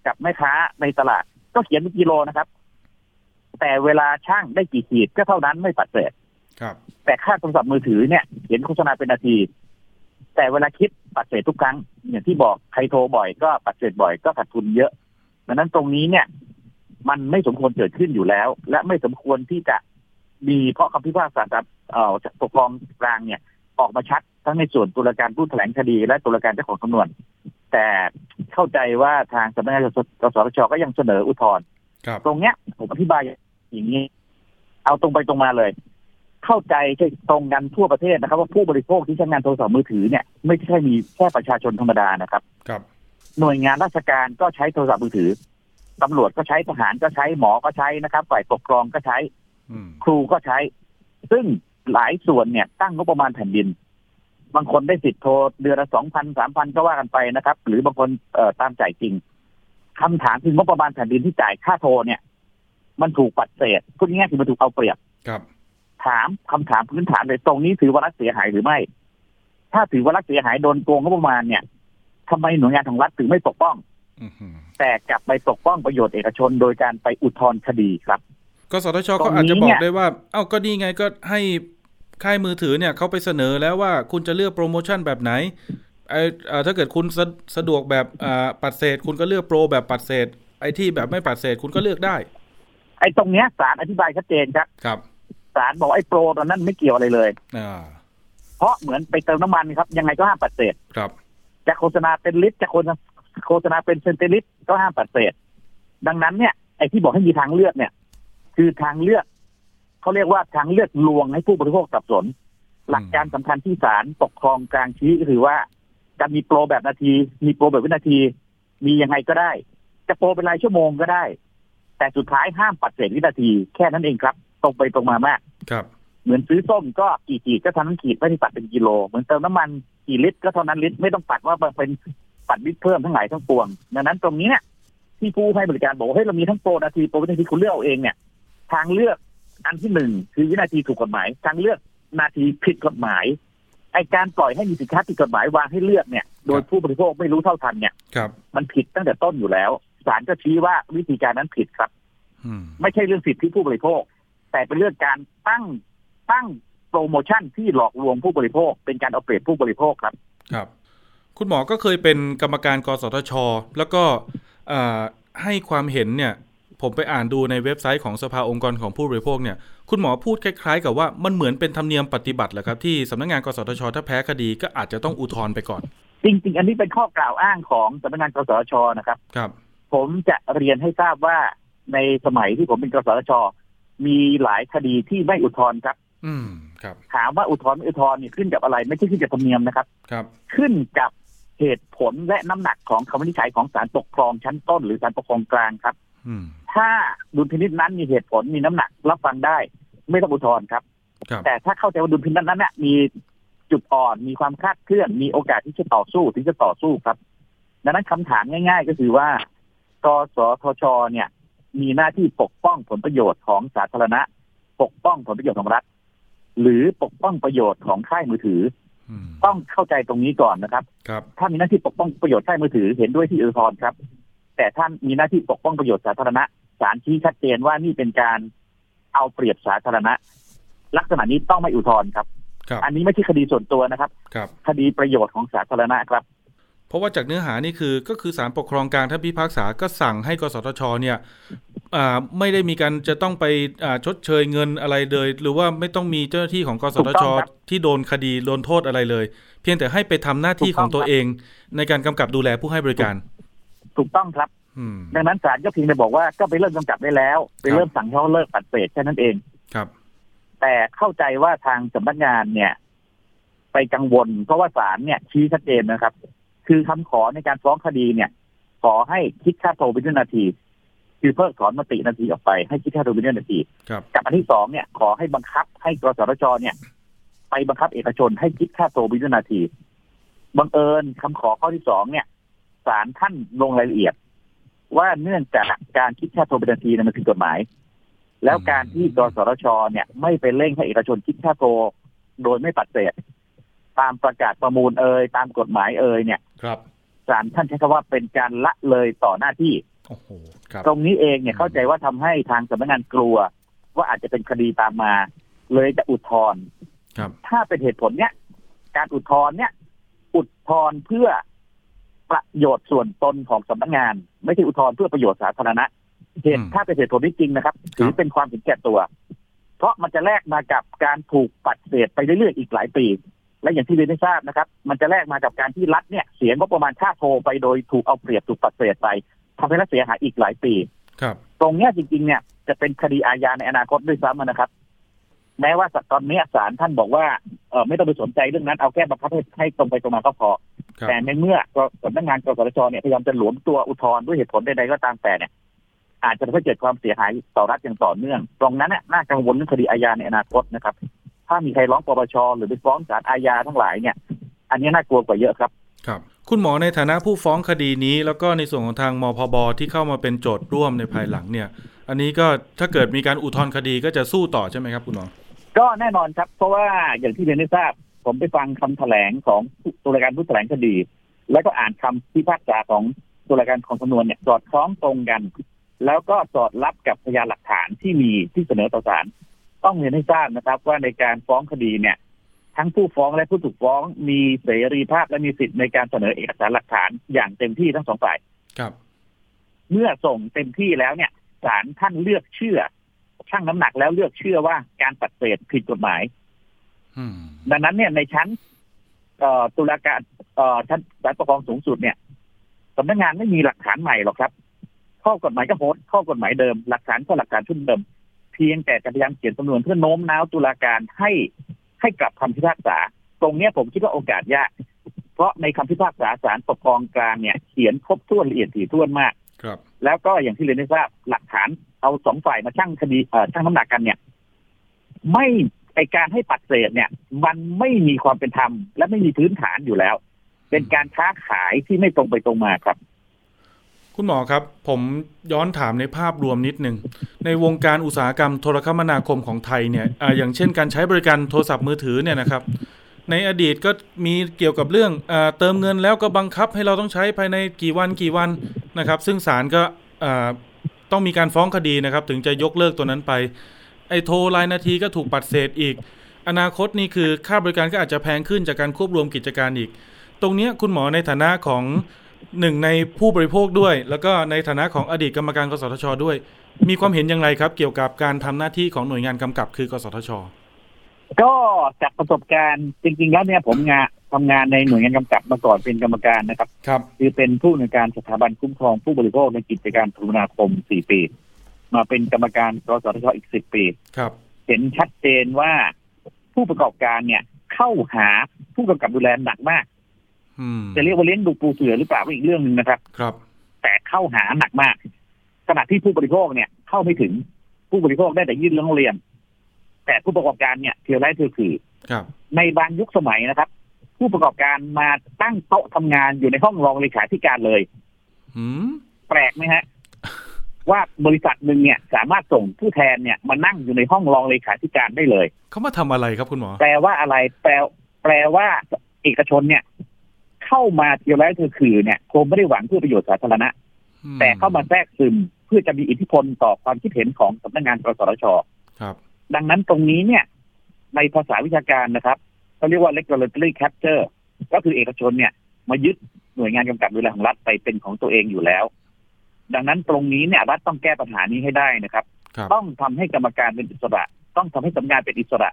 Speaker 3: กับแม่ค้าในตลาด ก็เขียนเป็นกิโลนะครับ แต่เวลาช่างได้กี่ขีดก็เท่านั้นไม่ปัดเศษ
Speaker 2: ครับ
Speaker 3: แต่ค่าโทรศัพท์มือถือเนี่ยเขียนโฆษณาเป็นนาที แต่เวลาคิดปัดเศษทุกครั้ง อย่างที่บอกใครโทรบ่อยก็ปัดเศษบ่อยก็ขาดทุนเยอะดังนั้นตรงนี้เนี่ย มันไม่สมควรเกิดขึ้นอยู่แล้ว และไม่สมควรที่จะ มีเพราะคำพิพากษาจากเอ่อจากปกครองกลางเนี่ย ออกมาชัดทั้งในส่วนตุลาการผู้แถลงคดี และตุลาการเจ้าของสำนวน แต่เข้าใจว่าทางสำนักงานกสทชก็ยังเสนออุทธรณ์
Speaker 2: ครับ
Speaker 3: ตรงเนี้ยผมอธิบายอย่างนี้ เอาตรงไปตรงมาเลย เข้าใจใช่ตรงกันทั่วประเทศนะครับ ว่าผู้บริโภคที่ใช้งานโทรศัพท์มือถือเนี่ยไม่ใช่มีแค่ประชาชนธรรมดานะครับ
Speaker 2: ครับ
Speaker 3: หน่วยงานราชการก็ใช้โทรศัพท์มือถือตำรวจก็ใช้ทหารก็ใช้หมอก็ใช้นะครับ ฝ่ายปกครองก็ใช้
Speaker 2: อืม
Speaker 3: ครูก็ใช้ ซึ่งหลายส่วนเนี่ยตั้งงบประมาณแผ่นดิน บางคนได้สิทธิ์โทรเดือนละสองพันสามพันก็ว่ากันไปนะครับ หรือบางคนเอ่อตามจ่ายจริงคำถามคืองบประมาณแผ่นดินที่จ่ายค่าโทรเนี่ย มันถูกปัดเศษพูดง่ายๆคือมันถูกเอาเปรียบ
Speaker 2: ครับ
Speaker 3: ถามคำถามพื้นฐานเลยตรงนี้ถือว่ารัฐเสียหายหรือไม่ ถ้าถือว่ารัฐเสียหายโดนโกงงบประมาณเนี่ยทำไมหน่วยงานของรัฐถึงไม่ปกป้อง
Speaker 2: อือหือ
Speaker 3: แต่กลับไปปกป้องประโยชน์เอกชนโดยการไปอุทธรณ์คดีครับ
Speaker 2: กสทช
Speaker 3: ตรงนี้
Speaker 2: ก็อาจจะบอ
Speaker 3: เนี่
Speaker 2: ก
Speaker 3: ย
Speaker 2: ได้ว่า เอ้าก็นี่ไงก็ให้ค่ายมือถือเนี่ยเขาไปเสนอแล้วว่าคุณจะเลือกโปรโมชั่นแบบไหนไอ้เอ่อถ้าเกิดคุณสะสะดวกแบบอ่าปัดเศษ คุณก็เลือกโปรแบบปัดเศษ ไอ้ที่แบบไม่ปัดเศษคุณก็เลือกได้
Speaker 3: ไอ้ตรงเนี้ยศาลอธิบายชัดเจนครับ
Speaker 2: ครับ
Speaker 3: ศาลบอกไอ้โปรตอนนั้นไม่เกี่ยวอะไรเลย
Speaker 2: อ่า
Speaker 3: เพราะเหมือนไปเติมน้ำมันครับ ยังไงก็ห้ามปัดเศษ
Speaker 2: ครับ
Speaker 3: จะโฆษณาเป็นลิตรจะโฆษณาโฆษณาเป็นเซนติลิตรก็ห้ามปัดเศษ ดังนั้นเนี่ยไอ้ที่บอกให้มีทางเลือกเนี่ย คือทางเลือกเขาเรียกว่าทางเลือกลวงให้ผู้บริโภคสับสน หลักการสำคัญที่ศาลปกครองกลางชี้ก็คือว่าจะมีโปรแบบนาที มีโปรแบบวินาที มียังไงก็ได้ จะโปรเป็นรายชั่วโมงก็ได้ แต่สุดท้ายห้ามปัดเศษวินาที แค่นั้นเองครับ ตรงไปตรงมามาก
Speaker 2: ครับ
Speaker 3: เหมือนซื้อส้มก็กี่ขีดก็เท่านั้นขีดไม่ได้ปัดเป็นกิโล เหมือนเติมน้ำมันกี่ลิตรก็เท่านั้นลิตรไม่ต้องปัดว่าเป็นปัดลิตรเพิ่มทั้งหลายทั้งปวงดังนั้นตรงนี้เนี่ยที่ผู้ให้บริการบอกว่าเฮ้ยเรามีทั้งโปรนาทีโปรวินาทีคุณเลือกเอาเองเนี่ย ทางเลือกอันที่หนึ่งคือวินาทีถูกกฎหมาย ทางเลือกนาทีผิดกฎหมายไอการปล่อยให้มีสินค้าผิดกฎหมายวางให้เลือกเนี่ย โดยผู้บริโภคไม่รู้เท่าทันเนี่ย
Speaker 2: ครับ
Speaker 3: มันผิดตั้งแต่ต้นอยู่แล้วศาลก็ชี้ว่าวิธีการนั้นผิดครับ
Speaker 2: อืม
Speaker 3: ไม่ใช่เรื่องสิทธิผู้บริโภค แต่เป็นเรื่องการตั้งตั้งโปรโมชั่นที่หลอกลวงผู้บริโภค เป็นการเอาเปรียบผู้บริโภคครับ
Speaker 2: ครับ คุณหมอก็เคยเป็นกรรมการกสทช แล้วก็อ่าให้ความเห็นเนี่ย ผมไปอ่านดูในเว็บไซต์ของสภาองค์กรของผู้บริโภคเนี่ย คุณหมอพูดคล้ายๆ กับว่ามันเหมือนเป็นธรรมเนียมปฏิบัติแหละครับที่สำนักงานกสทช ถ้าแพ้คดีก็อาจจะต้องอุทธรณ์ไปก่อน
Speaker 3: จริง ๆ อันนี้เป็นข้อกล่าวอ้างของสำนักงานกสทชนะครับ
Speaker 2: ครับ
Speaker 3: ผมจะเรียนให้ทราบว่าในสมัยที่ผมเป็นกสทช มีหลายคดีที่ไม่อุทธรณ์ครับ
Speaker 2: อืมครับ
Speaker 3: ถามว่าอุทธรณ์ไม่อุทธรณ์นี่ขึ้นกับอะไร ไม่ใช่ขึ้นกับธรรมเนียมนะครับ
Speaker 2: ครับ
Speaker 3: ขึ้นกับเหตุผลและน้ำหนักของคำวินิจฉัยของศาลปกครองชั้นต้น หรือศาลปกครองกลางครับ
Speaker 2: อืม
Speaker 3: ถ้าดุลพินิจนั้นมีเหตุผลมีน้ำหนัก รับฟังได้ ไม่ต้องอุทธรณ์ครับ
Speaker 2: ครับ
Speaker 3: แต่ถ้าเข้าใจว่าดุลพินิจนั้นน่ะมีจุดอ่อนมีความคลาดเคลื่อน มีโอกาสที่จะต่อสู้ถึงจะต่อสู้ครับ ดังนั้นคำถามง่าย ๆ ก็คือว่ากสทช เนี่ย มีหน้าที่ปกป้องผลประโยชน์ของสาธารณะ ปกป้องผลประโยชน์ของรัฐ หรือปกป้องประโยชน์ของค่ายมือถือ
Speaker 2: อืม
Speaker 3: ต้องเข้าใจตรงนี้ก่อนนะครับ
Speaker 2: ครับ
Speaker 3: ถ้ามีหน้าที่ปกป้องประโยชน์ค่ายมือถือเห็นด้วยที่อุทธรณ์ครับ แต่ท่านมีหน้าที่ปกป้องประโยชน์สาธารณะ ศาลชี้ชัดเจนว่านี่เป็นการเอาเปรียบสาธารณะ ลักษณะนี้ต้องไม่อุทธรณ์ครับ
Speaker 2: ครับ
Speaker 3: อันนี้ไม่ใช่คดีส่วนตัวนะครับ
Speaker 2: ครับ
Speaker 3: คดีประโยชน์ของสาธารณะครับ
Speaker 2: เพราะว่าจากเนื้อหานี่คือก็คือศาลปกครองกลางท่านพิพากษาก็สั่งให้กสทช เนี่ยอ่าไม่ได้มีการจะต้องไปอ่าชดเชยเงินอะไรเลย หรือว่าไม่ต้องมีเจ้าหน้าที่ของกสท
Speaker 3: ถูกต้
Speaker 2: ช
Speaker 3: องครับ
Speaker 2: ที่โดนคดีโดนโทษอะไรเลย เพียงแต่ให้ไปทำหน้าที่
Speaker 3: ถูก
Speaker 2: ข
Speaker 3: ต้
Speaker 2: อ
Speaker 3: องง
Speaker 2: ตัว
Speaker 3: ครับ
Speaker 2: เอง ในการกำกับดูแลผู้ให้บริการ
Speaker 3: ถูกต้องครับ
Speaker 2: อืม
Speaker 3: ดังนั้นศาลก็เพียงแต่บอกว่าก็ไปเริ่มกำกับได้แล้ว ไป
Speaker 2: ครับ
Speaker 3: เริ่มสั่งให้เขาเลิกปัดเศษแค่นั้นเอง
Speaker 2: ครับ
Speaker 3: แต่เข้าใจว่าทางสำนักงานเนี่ย ไปกังวล เพราะว่าศาลเนี่ยชี้ชัดเจนนะครับ คือคำขอในการฟ้องคดีเนี่ย ขอให้คิดค่าโทรเป็นนาที คือเพิกถอนมตินาทีออกไป ให้คิดค่าโทรเป็นนาที
Speaker 2: ครับ
Speaker 3: กับอันที่สองเนี่ย ขอให้บังคับให้กสทชเนี่ย ไปบังคับเอกชนให้คิดค่าโทรเป็นนาทีบังเอิญคำขอข้อที่สองเนี่ยศาลท่านลงรายละเอียด ว่าเนื่องจากการคิดค่าโทรเป็นนาทีเนี่ยมันผิดกฎหมาย แล้วการที่กสทชเนี่ย ไม่ไปเร่งให้เอกชนคิดค่าโทรโดยไม่ปัดเศษตามประกาศประมูลเอ่ยตามกฎหมายเอ่ยเนี่ย
Speaker 2: ครับ
Speaker 3: ศาลท่านใช้คำว่าเป็นการละเลยต่อหน้าที่
Speaker 2: โอ้โหครับ
Speaker 3: ตรงนี้เองเนี่ยเข้าใจว่าทำให้ทางสำนักงานกลัว ว่าอาจจะเป็นคดีตามมา เลยจะอุทธรณ์
Speaker 2: ครับ
Speaker 3: ถ้าเป็นเหตุผลเนี้ยการอุทธรณ์เนี่ยทธรณ์เพื่อ ประโยชน์ส่วนตนของสำนักงาน ไม่ใช่อุทธรณ์เพื่อประโยชน์สาธารณะเหตุถ้าเป็นเหตุผลที่จริงนะครับถือเป็นความเห็นแก่ตัว เพราะมันจะแลกมากับการถูกปัดเศษไปเรื่อยๆอีกหลายปี และอย่างที่เรียนได้ทราบนะครับ มันจะแลกมากับการที่รัฐเนี่ย เสียงก็ประมาณค่าโทรไปโดยถูกเอาเปรียบถูกปัดเศษไปทำให้รัฐเสียหายอีกหลายปี
Speaker 2: ครับ
Speaker 3: ตรงเนี้ยจริงๆ เนี่ยจะเป็นคดีอาญาในอนาคตด้วยซ้ำนะครับ แม้ว่าตอนนี้ศาลท่านบอกว่าเออไม่ต้องไปสนใจเรื่องนั้นเอาแค่บังคับให้ให้ตรงไปตรงมาก็พอ
Speaker 2: ครับ
Speaker 3: แต่ในเมื่อสำนักงานกสทชเนี่ยพยายามจะหลวมตัวอุทธรณ์ด้วยเหตุผลใดๆก็ตามแต่เนี่ยอาจจะทำให้เกิดความเสียหายต่อรัฐอย่างต่อเนื่อง ตรงนั้นเนี่ยน่ากังวลเรื่องคดีอาญาในอนาคตนะครับ ถ้ามีใครร้องปปชหรือไปฟ้องศาลอาญาทั้งหลายเนี่ย อันนี้น่ากลัวกว่าเยอะครับ
Speaker 2: ครับ คุณหมอในฐานะผู้ฟ้องคดีนี้ แล้วก็ในส่วนของทางมพบที่เข้ามาเป็นโจทย์ร่วมในภายหลังเนี่ย อันนี้ก็ถ้าเกิดมีการอุทธรณ์คดีก็จะสู้ต่อใช่ไหมครับคุณหมอ
Speaker 3: ก็แน่นอนครับ เพราะว่าอย่างที่เรียนได้ทราบ ผมไปฟังคำแถลงของตุลาการผู้แถลงคดี แล้วก็อ่านคำพิพากษาของตุลาการของสำนวนเนี่ยสอดคล้องตรงกัน แล้วก็สอดรับกับพยานหลักฐานที่มีที่เสนอต่อศาลต้องเรียนให้ทราบนะครับ ว่าในการฟ้องคดีเนี่ย ทั้งผู้ฟ้องและผู้ถูกฟ้องมีเสรีภาพและมีสิทธิ์ในการเสนอเอกสารหลักฐานอย่างเต็มที่ทั้งสองฝ่าย
Speaker 2: ครับ
Speaker 3: เมื่อส่งเต็มที่แล้วเนี่ยศาลท่านเลือกเชื่อชั่งน้ำหนักแล้วเลือกเชื่อว่าการปฏิเสธผิดกฎหมาย
Speaker 2: อืม
Speaker 3: ดังนั้นเนี่ยในชั้นเอ่อตุลาการเอ่อชั้นศาลปกครองสูงสุดเนี่ยสำนักงานไม่มีหลักฐานใหม่หรอกครับ ข้อกฎหมายก็โพสต์ข้อกฎหมายเดิม หลักฐานก็หลักฐานชุดเดิม เพียงแต่จะพยายามเขียนสำนวนเพื่อโน้มน้าวตุลาการให้ให้กลับคำพิพากษา ตรงเนี้ยผมคิดว่าโอกาสยากเพราะในคำพิพากษาศาลปกครองกลางเนี่ยเขียนครบถ้วนละเอียดถี่ถ้วนมาก
Speaker 2: ครับ
Speaker 3: แล้วก็อย่างที่เรียนได้ทราบหลักฐานเอาสองฝ่ายมาชั่งคดีเอ่อชั่งน้ำหนักกันเนี่ย ไม่ ไอการให้ปัดเศษเนี่ย มันไม่มีความเป็นธรรม และไม่มีพื้นฐานอยู่แล้ว เป็นการค้าขายที่ไม่ตรงไปตรงมาครับ
Speaker 2: คุณหมอครับ ผมย้อนถามในภาพรวมนิดหนึ่งในวงการอุตสาหกรรมโทรคมนาคมของไทยเนี่ยออย่างเช่นการใช้บริการโทรศัพท์มือถือเนี่ยนะครับ ในอดีตก็มีเกี่ยวกับเรื่องอเติมเงินแล้วก็บังคับให้เราต้องใช้ภายในกี่วันกี่วันนะครับ ซึ่งศาลก็ต้องมีการฟ้องคดีนะครับ ถึงจะยกเลิกตัวนั้นไป ไอ้โทรรายนาทีก็ถูกปัดเศษอีก อนาคตนี่คือค่าบริการก็อาจจะแพงขึ้นจากการควบรวมกิจการอีก ตรงเนี้ยคุณหมอในฐานะของหนึ่งในผู้บริโภคด้วย แล้วก็ในฐานะของอดีตกรรมการกสทช ด้วย มีความเห็นอย่างไรครับ เกี่ยวกับการทำหน้าที่ของหน่วยงานกำกับคือกสทช
Speaker 3: ก็จากประสบการณ์จริงๆแล้วเนี่ยผมงานทำงานในหน่วยงานกำกับมาก่อนเป็นกรรมการนะครับ
Speaker 2: ครับ
Speaker 3: คือเป็นผู้ในวยการสถาบันคุ้มครองผู้บริโภคในกิจการโทรคมนาคม 4 ปี มาเป็นกรรมการกสทชอีก10ปี
Speaker 2: ครับ
Speaker 3: เห็นชัดเจนว่าผู้ประกอบการเนี่ย เข้าหาผู้กำกับดูแลหนักมาก
Speaker 2: อืม
Speaker 3: จะเรียกว่าเลี้ยงดูปูเสือหรือเปล่าก็อีกเรื่องหนึ่งนะครับ
Speaker 2: ครับ
Speaker 3: แต่เข้าหาหนักมากขณะที่ผู้บริโภคเนี่ย เข้าไม่ถึงผู้บริโภคได้แต่ยื่นเรื่องร้องเรียน แต่ผู้ประกอบการเนี่ยเทียวไร้เทียวคือ
Speaker 2: ครับ
Speaker 3: ในบางยุคสมัยนะครับ ผู้ประกอบการมาตั้งโต๊ะทำงานอยู่ในห้องรองเลขาธิการเลย
Speaker 2: อืม
Speaker 3: แปลกไหมฮะ ว่าบริษัทหนึ่งเนี่ยสามารถส่งผู้แทนเนี่ยมานั่งอยู่ในห้องรองเลขาธิการได้เลย
Speaker 2: เขามาทำอะไรครับคุณหมอ
Speaker 3: แปลว่าอะไร แปลแปลว่าเอกชนเนี่ย เข้ามาเทียวไร้เทียวคือเนี่ยคงไม่ได้หวังเพื่อประโยชน์สาธารณะ
Speaker 2: อืม
Speaker 3: แต่เข้ามาแทรกซึมเพื่อจะมีอิทธิพลต่อความคิดเห็นของสำนักงานกสทช
Speaker 2: ครับ
Speaker 3: ดังนั้นตรงนี้เนี่ย ในภาษาวิชาการนะครับเขาเรียกว่า regulatory capture ก็คือเอกชนเนี่ย มายึดหน่วยงานกำกับดูแลของรัฐไปเป็นของตัวเองอยู่แล้ว ดังนั้นตรงนี้เนี่ยรัฐต้องแก้ปัญหานี้ให้ได้นะครับ
Speaker 2: ครับ
Speaker 3: ต้องทำให้กรรมการเป็นอิสระ ต้องทำให้สำนักงานเป็นอิสระ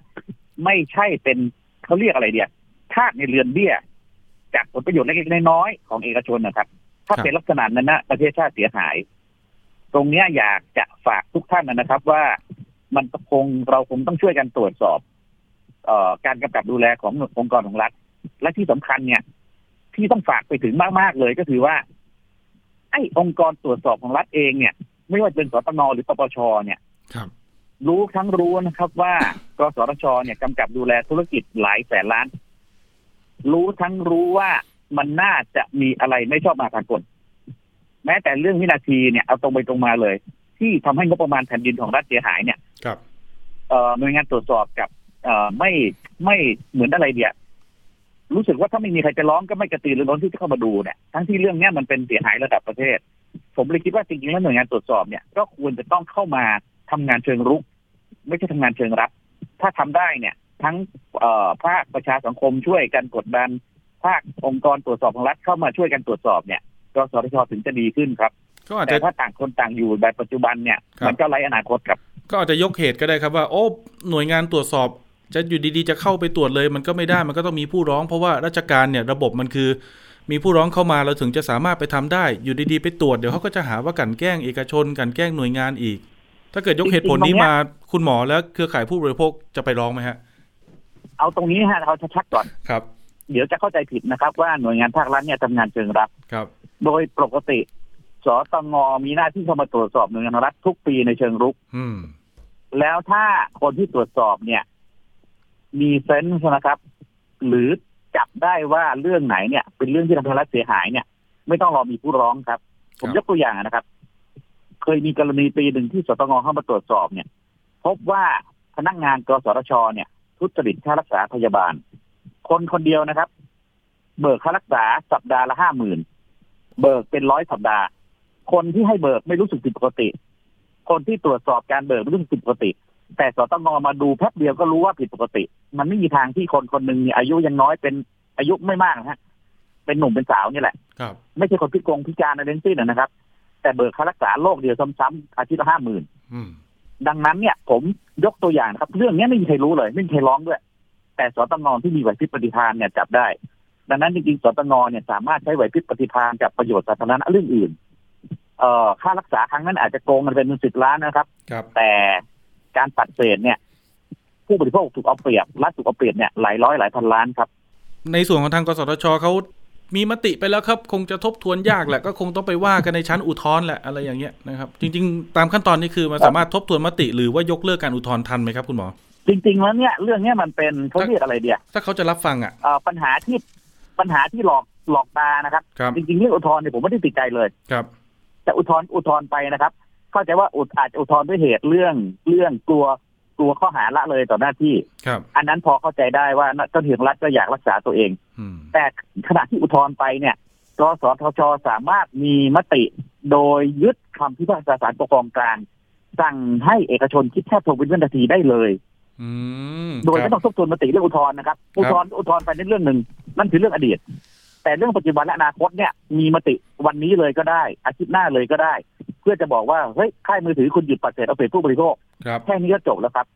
Speaker 3: ไม่ใช่เป็นเขาเรียกอะไรเดียทาสในเรือนเบี้ย จากผลประโยชน์เล็กๆน้อยๆของเอกชนนะครับ ถ้าเป็นลักษณะนั้นนะประเทศชาติเสียหาย ตรงเนี้ยอยากจะฝากทุกท่านนะครับ ว่ามันคงเราคงต้องช่วยกันตรวจสอบเอ่อการกำกับดูแลขององค์กรของรัฐ และที่สำคัญเนี่ย ที่ต้องฝากไปถึงมากๆเลยก็คือว่า ไอ้องค์กรตรวจสอบของรัฐเองเนี่ย ไม่ว่าจะเป็นสตงหรือปปชเนี่ย
Speaker 2: ครับ
Speaker 3: รู้ทั้งรู้นะครับ ว่ากสทชเนี่ยกำกับดูแลธุรกิจหลายแสนล้าน รู้ทั้งรู้ว่ามันน่าจะมีอะไรไม่ชอบมาพากลแม้แต่เรื่องวินาทีเนี่ยเอาตรงไปตรงมาเลย ที่ทำให้งบประมาณแผ่นดินของรัฐเสียหายเนี่ย
Speaker 2: ครับ
Speaker 3: เอ่อหน่วยงานตรวจสอบกับ เอ่อไม่ไม่เหมือนอะไรเดีย รู้สึกว่าถ้าไม่มีใครจะร้องก็ไม่กระตือรือร้นที่จะเข้ามาดูเนี่ยทั้งที่เรื่องเนี้ยมันเป็นเสียหายระดับประเทศ ผมเลยคิดว่าจริงๆแล้วหน่วยงานตรวจสอบเนี่ยก็ควรจะต้องเข้ามาทำงานเชิงรุก ไม่ใช่ทำงานเชิงรับ ถ้าทำได้เนี่ยทั้งเอ่อภาคประชาสังคมช่วยกันกดดันภาคองค์กรตรวจสอบของรัฐเข้ามาช่วยกันตรวจสอบเนี่ยกสทชถึงจะดีขึ้นครับ
Speaker 2: ก็อาจ
Speaker 3: แต่
Speaker 2: จะ
Speaker 3: ถ้าต่างคนต่างอยู่แบบปัจจุบันเนี่ย
Speaker 2: ครับ
Speaker 3: มันก็ไร้อนาคตครับ
Speaker 2: ก็อาจจะยกเหตุก็ได้ครับว่าโอ้หน่วยงานตรวจสอบ จะอยู่ดีๆจะเข้าไปตรวจเลยมันก็ไม่ได้มันก็ต้องมีผู้ร้อง เพราะว่าราชการเนี่ยระบบมันคือ มีผู้ร้องเข้ามาเราถึงจะสามารถไปทำได้ อยู่ดีๆไปตรวจเดี๋ยวเขาก็จะหาว่ากลันแกล้งเอกชนกลันแกล้งหน่วยงานอีก ถ้าเกิดยกเหตุผลนี้มาคุณหมอแล้วเครือข่ายผู้บริโภคจะไปร้องไหมฮะ
Speaker 3: เอาตรงนี้ฮะเราชัดๆก่อน
Speaker 2: ครับ
Speaker 3: เดี๋ยวจะเข้าใจผิดนะครับ ว่าหน่วยงานภาครัฐเนี่ยทำงานเชิงรับ
Speaker 2: ครับ
Speaker 3: โดยปกติสตงมีหน้าที่เข้ามาตรวจสอบหน่วยงานรัฐทุกปีในเชิงรุก
Speaker 2: อืม
Speaker 3: แล้วถ้าคนที่ตรวจสอบเนี่ย มีเซนส์นะครับ หรือจับได้ว่าเรื่องไหนเนี่ย เป็นเรื่องที่ทำให้รัฐเสียหายเนี่ย ไม่ต้องรอมีผู้ร้องครับ ผม
Speaker 2: ครับ
Speaker 3: ยกตัวอย่างนะครับ เคยมีกรณีปีหนึ่งที่สตงเข้ามาตรวจสอบเนี่ย พบว่าพนักงานกสทชเนี่ย ทุจริตค่ารักษาพยาบาล คนคนเดียวนะครับ เบิกค่ารักษาสัปดาห์ละห้าหมื่นเบิกเป็นร้อยสัปดาห์ คนที่ให้เบิกไม่รู้สึกผิดปกติ คนที่ตรวจสอบการเบิกไม่รู้สึกผิดปกติ แต่สตงมาดูแป๊บเดียวก็รู้ว่าผิดปกติ มันไม่มีทางที่คนคนหนึ่งมีอายุยังน้อยเป็นอายุไม่มากนะฮะ เป็นหนุ่มเป็นสาวนี่แหละ
Speaker 2: ครับ
Speaker 3: ไม่ใช่คนพิกงพิการอะไรทั้งสิ้นนะครับ แต่เบิกค่ารักษาโรคเดียวซ้ำๆอาทิตย์ละห้าหมื่น
Speaker 2: อืม
Speaker 3: ดังนั้นเนี่ยผมยกตัวอย่างนะครับ เรื่องนี้ไม่มีใครรู้เลย ไม่มีใครร้องด้วย แต่สตงที่มีไหวพริบปฏิภาณเนี่ยจับได้ ดังนั้นจริงๆสตงเนี่ยสามารถใช้ไหวพริบปฏิภาณกับประโยชน์สาธารณะเรื่องอื่นเอ่อค่ารักษาครั้งนั้นอาจจะโกงกันเป็นสิบล้านนะครับ
Speaker 2: ครับ
Speaker 3: แต่ การปัดเศษเนี่ย ผู้บริโภคถูกเอาเปรียบรัฐถูกเอาเปรียบเนี่ยหลายร้อยหลายพันล้านครับ
Speaker 2: ในส่วนของทางกสทชเขามีมติไปแล้วครับ คงจะทบทวนยากแหละก็คงต้องไปว่ากันในชั้นอุทธรณ์แหละอะไรอย่างเงี้ยนะครับ จริง ๆ ตามขั้นตอนนี้คือมันสามารถทบทวนมติหรือว่ายกเลิกการอุทธรณ์ทันไหมครับคุณหมอ
Speaker 3: จริง ๆ แล้วเนี่ยเรื่องเนี้ยมันเป็นเขาเรียกอะไรเดีย
Speaker 2: ถ้าเขาจะรับฟังอะ
Speaker 3: เอ่อปัญหาที่ปัญหาที่หลอกหลอกตานะครับ
Speaker 2: ครับ
Speaker 3: จริงๆเรื่องอุทธรณ์เนี่ยผมไม่ได้ติดใจเลย
Speaker 2: ครับ
Speaker 3: แต่อุทธรณ์อุทธรณ์ไปนะครับ เข้าใจว่าอุทอาจจะอุทธรณ์ด้วยเหตุเรื่องเรื่องกลัวกลัวข้อหาละเลยต่อหน้าที่
Speaker 2: ครับ
Speaker 3: อันนั้นพอเข้าใจได้ว่าเจ้าหน้าที่ของรัฐก็อยากรักษาตัวเอง
Speaker 2: อืม
Speaker 3: แต่ขณะที่อุทธรณ์ไปเนี่ยกสทชสามารถมีมติโดยยึดคำพิพากษาศาลปกครองกลางสั่งให้เอกชนคิดค่าทวงเป็นวินาทีได้เลย
Speaker 2: อืม
Speaker 3: โดย
Speaker 2: ค
Speaker 3: ไม่
Speaker 2: รับ
Speaker 3: ต้องทบทวนมติเรื่องอุทธรณ์นะครับ อุทธรณ์อุทธรณ์ไปในเรื่องหนึ่งนั่นคือเรื่องอดีต แต่เรื่องปัจจุบันและอนาคตเนี่ยมีมติวันนี้เลยก็ได้ อาทิตย์หน้าเลยก็ได้ เพื่อจะบอกว่าเฮ้ยค่ายมือถือคุณหยุดปฏิเสธเอาเปรียบผู้บริโภค
Speaker 2: ครับ
Speaker 3: แค่นี้ก็จบแล้วครับ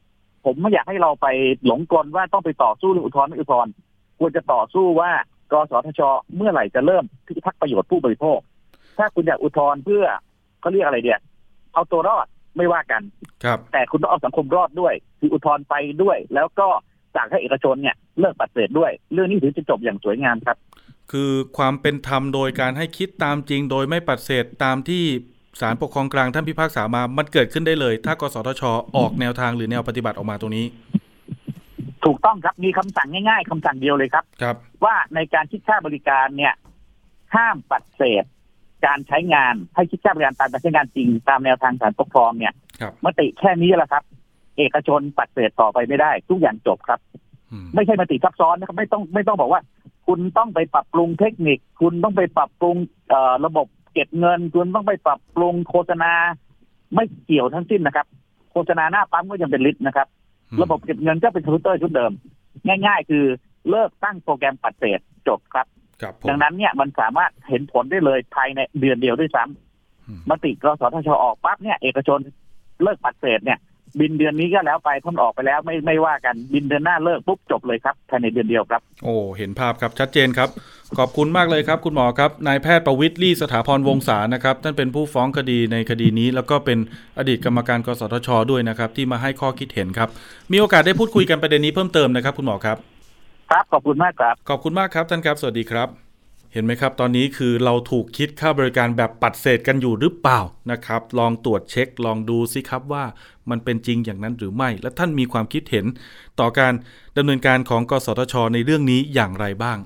Speaker 3: ผมไม่อยากให้เราไปหลงกลว่าต้องไปต่อสู้เรื่องอุทธรณ์ไม่อุทธรณ์ควรจะต่อสู้ว่ากสทช เมื่อไหร่จะเริ่มพิทักษ์ประโยชน์ผู้บริโภค ถ้าคุณอยากอุทธรณ์เพื่อเขาเรียกอะไรเดียเอาตัวรอดไม่ว่ากัน
Speaker 2: ครับ
Speaker 3: แต่คุณต้องเอาสังคมรอดด้วยคืออุทธรณ์ไปด้วย แล้วก็สั่งให้เอกชนเนี่ยเลิกปฏิเสธด้วย เรื่องนี้ถึงจะจบอย่างสวยงามครับ
Speaker 2: คือความเป็นธรรมโดยการให้คิดตามจริงโดยไม่ปฏิเสธตามที่ ศาลปกครองกลางท่านพิพากษามา มันเกิดขึ้นได้เลย ถ้ากสทช ออกแนวทางหรือแนวปฏิบัติออกมาตรงนี้
Speaker 3: ถูกต้องครับมีคำสั่งง่าย ๆคำสั่งเดียวเลยครับ
Speaker 2: ครับ
Speaker 3: ว่าในการคิดค่าบริการเนี่ยห้ามปฏิเสธการใช้งานให้คิดค่าบริการตามการใช้งานจริงตามแนวทางศาลปกครองเนี่ย
Speaker 2: ครับ
Speaker 3: มติแค่นี้แหละครับ เอกชนปฏิเสธต่อไปไม่ได้ ทุกอย่างจบครับ
Speaker 2: อืม
Speaker 3: ไม่ใช่มติซับซ้อนนะครับไม่ต้องไม่ต้องบอกว่า คุณต้องไปปรับปรุงเทคนิค คุณต้องไปปรับปรุงเอ่อระบบเก็บเงินคุณต้องไปปรับปรุงโฆษณา ไม่เกี่ยวทั้งสิ้นนะครับ โฆษณาหน้าปั๊มก็ยังเป็นลิตรนะครับ ระบบเก็บเงินก็เป็นคอมพิวเตอร์ชุดเดิม ง่าย ๆ คือเลิกตั้งโปรแกรมปัดเศษจบครับ
Speaker 2: ครับผม
Speaker 3: ดังนั้นเนี่ยมันสามารถเห็นผลได้เลยภายในเดือนเดียวด้วยซ้ำ
Speaker 2: อืม
Speaker 3: มติกสทชออกปั๊บเนี่ย เอกชนเลิกปัดเศษเนี่ย บินเดือนนี้ก็แล้วไปพ้นออกไปแล้วไม่ไม่ว่ากันบินเดือนหน้าเลิกปุ๊บจบเลยครับภายในเดือนเดียวครับ
Speaker 2: โอ้เห็นภาพครับชัดเจนครับ ขอบคุณมากเลยครับ คุณหมอครับนายแพทย์ประวิตรลี่สถาพรวงศานะครับท่านเป็นผู้ฟ้องคดีในคดีนี้ แล้วก็เป็นอดีตกรรมการกสทช ด้วยนะครับ ที่มาให้ข้อคิดเห็นครับ มีโอกาสได้พูดคุยกันประเด็นนี้เพิ่มเติมนะครับ คุณหมอครับ
Speaker 3: ครับขอบคุณมากครับ
Speaker 2: ขอบคุณมากครับท่านครับ สวัสดีครับ เห็นไหมครับ ตอนนี้คือเราถูกคิดค่าบริการแบบปัดเศษกันอยู่หรือเปล่านะครับ ลองตรวจเช็ค ลองดูสิครับว่ามันเป็นจริงอย่างนั้นหรือไม่ และท่านมีความคิดเห็น ต่อการดำเนินการของกสทช ในเรื่องนี้อย่างไรบ้าง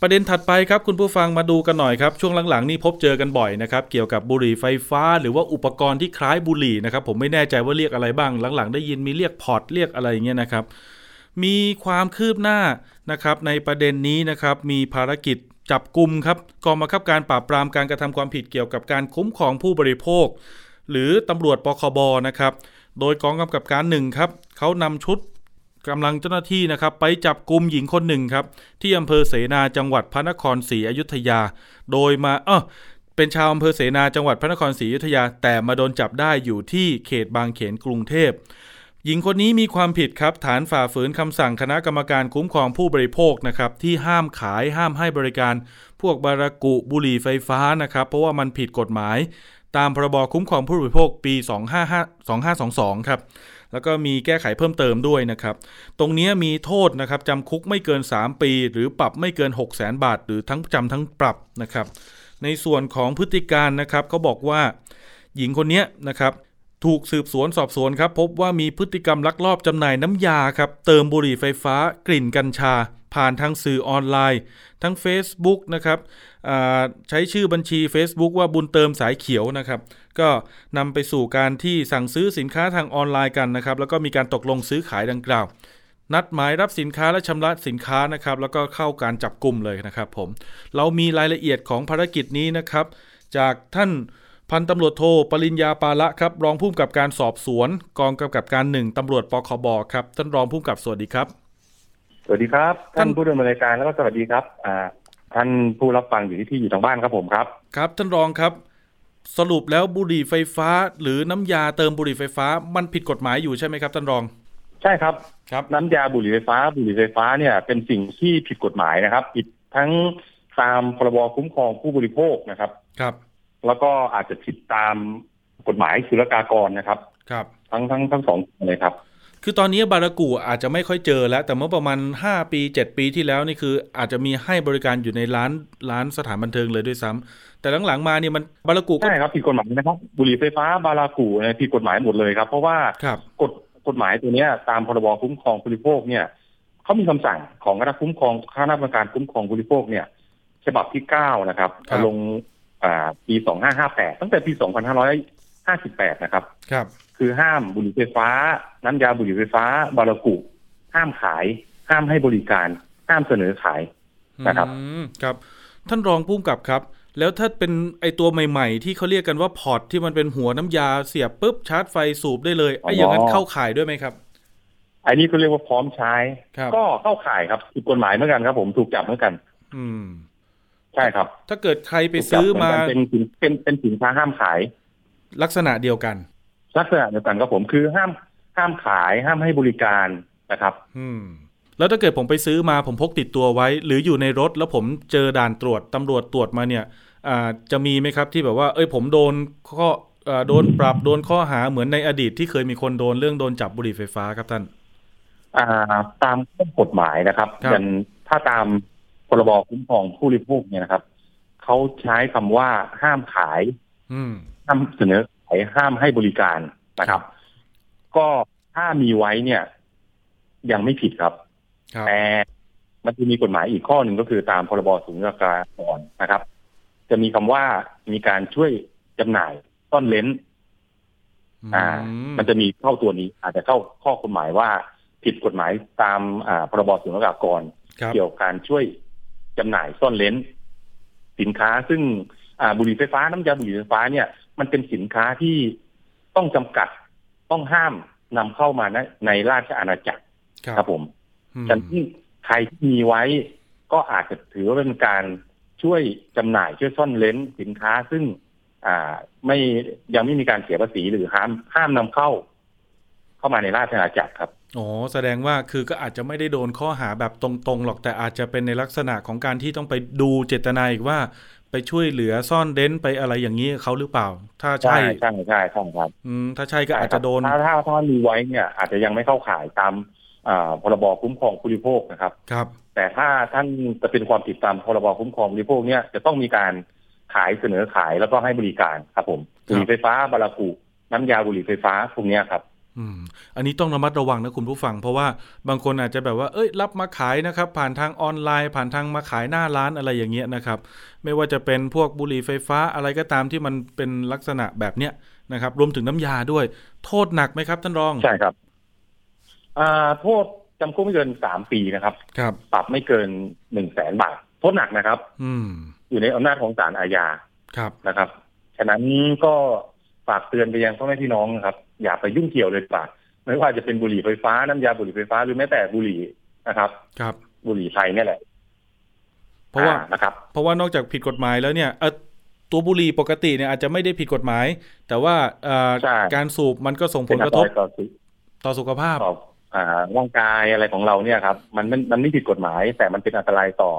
Speaker 2: ประเด็นถัดไปครับคุณผู้ฟังมาดูกันหน่อยครับ ช่วงหลังๆนี่พบเจอกันบ่อยนะครับ เกี่ยวกับบุหรี่ไฟฟ้า หรือว่าอุปกรณ์ที่คล้ายบุหรี่นะครับ ผมไม่แน่ใจว่าเรียกอะไรบ้าง หลังๆ ได้ยินมีเรียก pod เรียกอะไรอย่างเงี้ยนะครับ มีความคืบหน้านะครับในประเด็นนี้นะครับมีภารกิจ จับกลุ่มครับกองบังคับการปราบปรามการกระทำความผิดเกี่ยวกับการคุ้มครองผู้บริโภค หรือตำรวจปคบนะครับ โดยกองกำกับการหนึ่งครับเขานำชุดกำลังเจ้าหน้าที่นะครับ ไปจับกลุ่มหญิงคนหนึ่งครับ ที่อำเภอเสนาจังหวัดพระนครศรีอยุธยา โดยมาเออเป็นชาวอำเภอเสนาจังหวัดพระนครศรีอยุธยา แต่มาโดนจับได้อยู่ที่เขตบางเขนกรุงเทพ หญิงคนนี้มีความผิดครับ ฐานฝ่าฝืนคำสั่งคณะกรรมการคุ้มครองผู้บริโภคนะครับ ที่ห้ามขายห้ามให้บริการ พวกบารากุบุหรี่ไฟฟ้านะครับ เพราะว่ามันผิดกฎหมาย ตามพรบคุ้มครองผู้บริโภคปี 2522 ครับแล้วก็มีแก้ไขเพิ่มเติมด้วยนะครับ ตรงนี้มีโทษนะครับจำคุกไม่เกิน 3 ปี หรือปรับไม่เกิน 6 0 0 0 0 0บาท หรือทั้งจำทั้งปรับนะครับ ในส่วนของพฤติการนะครับเขาบอกว่า หญิงคนนี้นะครับ ถูกสืบสวนสอบสวนครับ พบว่ามีพฤติกรรมลักลอบจำหน่ายน้ำยาครับ เติมบุหรี่ไฟฟ้ากลิ่นกัญชา ผ่านทางสื่อออนไลน์ ทั้ง Facebook นะครับใช้ชื่อบัญชี Facebook ว่าบุญเติมสายเขียวนะครับ ก็นำไปสู่การที่สั่งซื้อสินค้าทางออนไลน์กันนะครับ แล้วก็มีการตกลงซื้อขายดังกล่าว นัดหมายรับสินค้าและชำระสินค้านะครับ แล้วก็เข้าการจับกลุ่มเลยนะครับผมเรามีรายละเอียดของภารกิจนี้นะครับ จากท่าน พันตำรวจโทปริญญาปาละครับ รองผู้กำกับการสอบสวน กองกำกับการหนึ่งตำรวจปคบครับ ท่านรองผู้กำกับสวัสดีครับ
Speaker 4: สวัสดีครับ ท่านผู้ดำเนินรายการแล้วก็สวัสดีครับอ่าท่านผู้รับฟังอยู่ที่ที่อยู่ทางบ้านครับผมครับ
Speaker 2: ครับท่านรองครับ สรุปแล้วบุหรี่ไฟฟ้า หรือน้ำยาเติมบุหรี่ไฟฟ้า มันผิดกฎหมายอยู่ใช่ไหมครับท่านรอง
Speaker 4: ใช่ครับ
Speaker 2: ครับ
Speaker 4: น้ำยาบุหรี่ไฟฟ้า บุหรี่ไฟฟ้าเนี่ยเป็นสิ่งที่ผิดกฎหมายนะครับ ผิดทั้งตามพรบคุ้มครองผู้บริโภคนะครับ
Speaker 2: ครับ
Speaker 4: แล้วก็อาจจะผิดตามกฎหมายศุลกากรนะครับ
Speaker 2: ครับ
Speaker 4: ทั้งทั้งทั้งสองเลยครับ
Speaker 2: คือตอนนี้บารากูอาจจะไม่ค่อยเจอแล้ว แต่เมื่อประมาณ 5 ปี 7 ปีที่แล้วนี่คืออาจจะมีให้บริการอยู่ในร้านร้านสถานบันเทิงเลยด้วยซ้ำแต่หลังๆมาเนี่ยมันบารากูก็
Speaker 4: ใช่ครับผิดกฎหมายนะครับบุหรี่ไฟฟ้าบารากูเนี่ยผิดกฎหมายหมดเลยครับ เพราะว่า
Speaker 2: ครับ
Speaker 4: กฎกฎหมายตัวเนี้ยตามพรบคุ้มครองผู้บริโภคเนี่ยเขามีคำสั่งของคณะคุ้มครองคณะกรรมการคุ้มครองผู้บริโภคเนี่ย ฉบับที่เก้านะครับ
Speaker 2: ครับ
Speaker 4: ลงอ่า ปีสองห้าห้าแปดตั้งแต่ปีสองพันห้าร้อยห้าสิบแปดนะครับ
Speaker 2: ครับ
Speaker 4: คือห้ามบุหรี่ไฟฟ้า น้ำยาบุหรี่ไฟฟ้า บารากู่ ห้ามขาย ห้ามให้บริการ ห้ามเสนอขายนะครับ
Speaker 2: อืมครับ ท่านรองผู้กำกับครับ แล้วถ้าเป็นไอตัวใหม่ ๆ ที่เขาเรียกกันว่า pod ที่มันเป็นหัวน้ำยาเสียบปุ๊บชาร์จไฟสูบได้เลยไออย่างนั้นเข้าข่ายด้วยไหมครับ
Speaker 4: อันนี้เขาเรียกว่าพร้อมใช้
Speaker 2: ครับ
Speaker 4: ก็เข้าข่ายครับผิดกฎหมายเหมือนกันครับ ผมถูกจับเหมือนกัน
Speaker 2: อืม
Speaker 4: ใช่ครับ
Speaker 2: ถ้าเกิดใครไปซื้อมา
Speaker 4: ถูกจับเหนกันเป็นสินเป็นเป็นสินค้าห้ามขาย
Speaker 2: ลักษณะเดียวกัน
Speaker 4: ลักษณะเดียวกันครับผมคือห้ามห้ามขายห้ามให้บริการนะครับ
Speaker 2: อืม แล้วถ้าเกิดผมไปซื้อมาผมพกติดตัวไว้ หรืออยู่ในรถแล้วผมเจอด่านตรวจตำรวจตรวจมาเนี่ยอ่าจะมีไหมครับที่แบบว่า เอ้ยผมโดนข้ออ่าโดนปรับโดนข้อหาเหมือนในอดีตที่เคยมีคนโดนเรื่องโดนจับบุหรี่ไฟฟ้าครับท่าน
Speaker 4: อ่า ตามข้อกฎหมายนะครับ
Speaker 2: ครับ
Speaker 4: อย่างถ้าตาม พรบคุ้มครองผู้บริโภคเนี่ยนะครับเขาใช้คำว่าห้ามขาย
Speaker 2: อืม
Speaker 4: ห้ามเสนอขายห้ามให้บริการนะครับ ก็ถ้ามีไว้เนี่ย ยังไม่ผิดครับ
Speaker 2: ครับ
Speaker 4: แต่มันจะมีกฎหมายอีกข้อหนึ่งก็คือตามพรบสุญญากากรนะครับ จะมีคำว่ามีการช่วยจำหน่ายซ่อนเลนอ่า มันจะมีเข้าตัวนี้ อาจจะเข้าข้อกฎหมายว่าผิดกฎหมายตามอ่าพรบสุญญากากร
Speaker 2: ครับ
Speaker 4: เกี่ยวกับการช่วย จำหน่ายซ่อนเลนสินค้าซึ่งอ่าบุหรี่ไฟฟ้าน้ำยาบุหรี่ไฟฟ้าเนี่ย มันเป็นสินค้าที่ต้องจำกัดต้องห้ามนำเข้ามาในในราชอาณาจักร
Speaker 2: ครับ
Speaker 4: ครับผม
Speaker 2: อืม
Speaker 4: ฉะนั้นใครที่มีไว้ก็อาจจะถือว่าเป็นการช่วยจำหน่ายช่วยซ่อนเลนสินค้าซึ่ง อ่าไม่ยังไม่มีการเสียภาษีหรือห้ามห้ามนำเข้า เข้ามาในราชอาณาจักรครับ
Speaker 2: อ๋อแสดงว่าคือก็อาจจะไม่ได้โดนข้อหาแบบตรงๆหรอกแต่อาจจะเป็นในลักษณะของการที่ต้องไปดูเจตนาอีกว่า ไปช่วยเหลือซ่อนเร้นไปอะไรอย่างนี้เขาหรือเปล่า ถ้าใช่
Speaker 4: ใช่ใช่ใช่ครับ
Speaker 2: อืมถ้าใช่ก็อาจจะโดน
Speaker 4: ถ้าถ้าถ้ามีไว้เนี่ย อาจจะยังไม่เข้าข่ายตามอ่าพรบคุ้มครองผู้บริโภคนะครับ
Speaker 2: ครับ
Speaker 4: แต่ถ้าท่านจะเป็นความผิดตามพรบคุ้มครองผู้บริโภคเนี่ยจะต้องมีการขายเสนอขายแล้วก็ให้บริการครับผม
Speaker 2: ครับ
Speaker 4: บุหรี่ไฟฟ้าบารากุน้ำยาบุหรี่ไฟฟ้าพวกเนี้ยครับ
Speaker 2: อืมอันนี้ต้องระมัดระวังนะคุณผู้ฟัง เพราะว่าบางคนอาจจะแบบว่า เอ้ย รับมาขายนะครับ ผ่านทางออนไลน์ ผ่านทางมาขายหน้าร้านอะไรอย่างเงี้ยนะครับ ไม่ว่าจะเป็นพวกบุหรี่ไฟฟ้าอะไรก็ตามที่มันเป็นลักษณะแบบเนี้ยนะครับ รวมถึงน้ำยาด้วย โทษหนักไหมครับท่านรอง
Speaker 4: ใช่ครับอ่าโทษจำคุกไม่เกินสามปีนะครับ
Speaker 2: ครับ
Speaker 4: ปรับไม่เกินหนึ่งแสนบาท โทษหนักนะครับ
Speaker 2: อืม
Speaker 4: อยู่ในอำนาจของศาลอาญา
Speaker 2: ครับ
Speaker 4: นะครับ ฉะนั้นก็ ฝากเตือนไปยังพ่อแม่พี่น้องนะครับ อย่าไปยุ่งเกี่ยวเลยดีกว่าไม่ว่าจะเป็นบุหรี่ไฟฟ้าน้ำยาบุหรี่ไฟฟ้าหรือแม้แต่บุหรี่นะครับ
Speaker 2: ครับ
Speaker 4: บุหรี่ไทยเนี่ยแหละ
Speaker 2: เพราะว่า
Speaker 4: อ่นะครับ
Speaker 2: เพราะว่านอกจากผิดกฎหมายแล้วเนี่ยเออตัวบุหรี่ปกติเนี่ยอาจจะไม่ได้ผิดกฎหมาย แต่ว่าเอ่อ
Speaker 4: ใช่
Speaker 2: การสูบมันก็ส่งผ
Speaker 4: เป็น
Speaker 2: ล
Speaker 4: อั
Speaker 2: ก
Speaker 4: น
Speaker 2: ระ
Speaker 4: ต
Speaker 2: ทบ
Speaker 4: รายต่อสุข
Speaker 2: ต่อสุขภาพ
Speaker 4: ต่ออ่าร่างกายอะไรของเราเนี่ยครับมันมันมันไม่ผิดกฎหมาย แต่มันเป็นอันตรายต่อ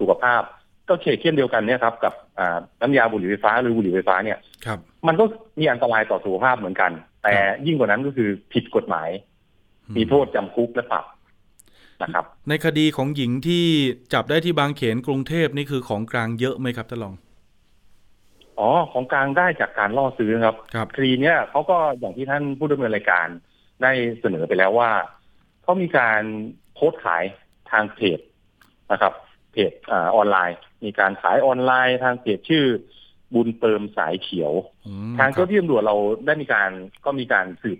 Speaker 4: สุขภาพ ก็เฉกเช่นเดียวกันเนี่ยครับกับอ่าน้ำยาบุหรี่ไฟฟ้าหรือบุหรี่ไฟฟ้าเนี่ย
Speaker 2: ครับ
Speaker 4: มันก็มีอันตรายต่อสุขภาพเหมือนกัน แต่
Speaker 2: ครับ
Speaker 4: ยิ่งกว่านั้นก็คือผิดกฎหมาย มีโทษจำคุกและปรับนะครับ
Speaker 2: ในคดีของหญิงที่จับได้ที่บางเขนกรุงเทพนี่คือของกลางเยอะไหมครับท่านรอง
Speaker 4: อ๋อของกลางได้จากการล่อซื้อครับ
Speaker 2: ครับ
Speaker 4: คดีเนี้ยเขาก็อย่างที่ท่านผู้ดำเนินรายการได้เสนอไปแล้วว่าเขามีการโพสต์ขายทางเพจนะครับ เพจอาออนไลน์ มีการขายออนไลน์ทางเพจชื่อ บุญเติมสายเขียว
Speaker 2: อืม
Speaker 4: ทาง
Speaker 2: ครั
Speaker 4: เจ้า
Speaker 2: บ
Speaker 4: ที่ตำรวจเราได้มีการก็มีการสืบ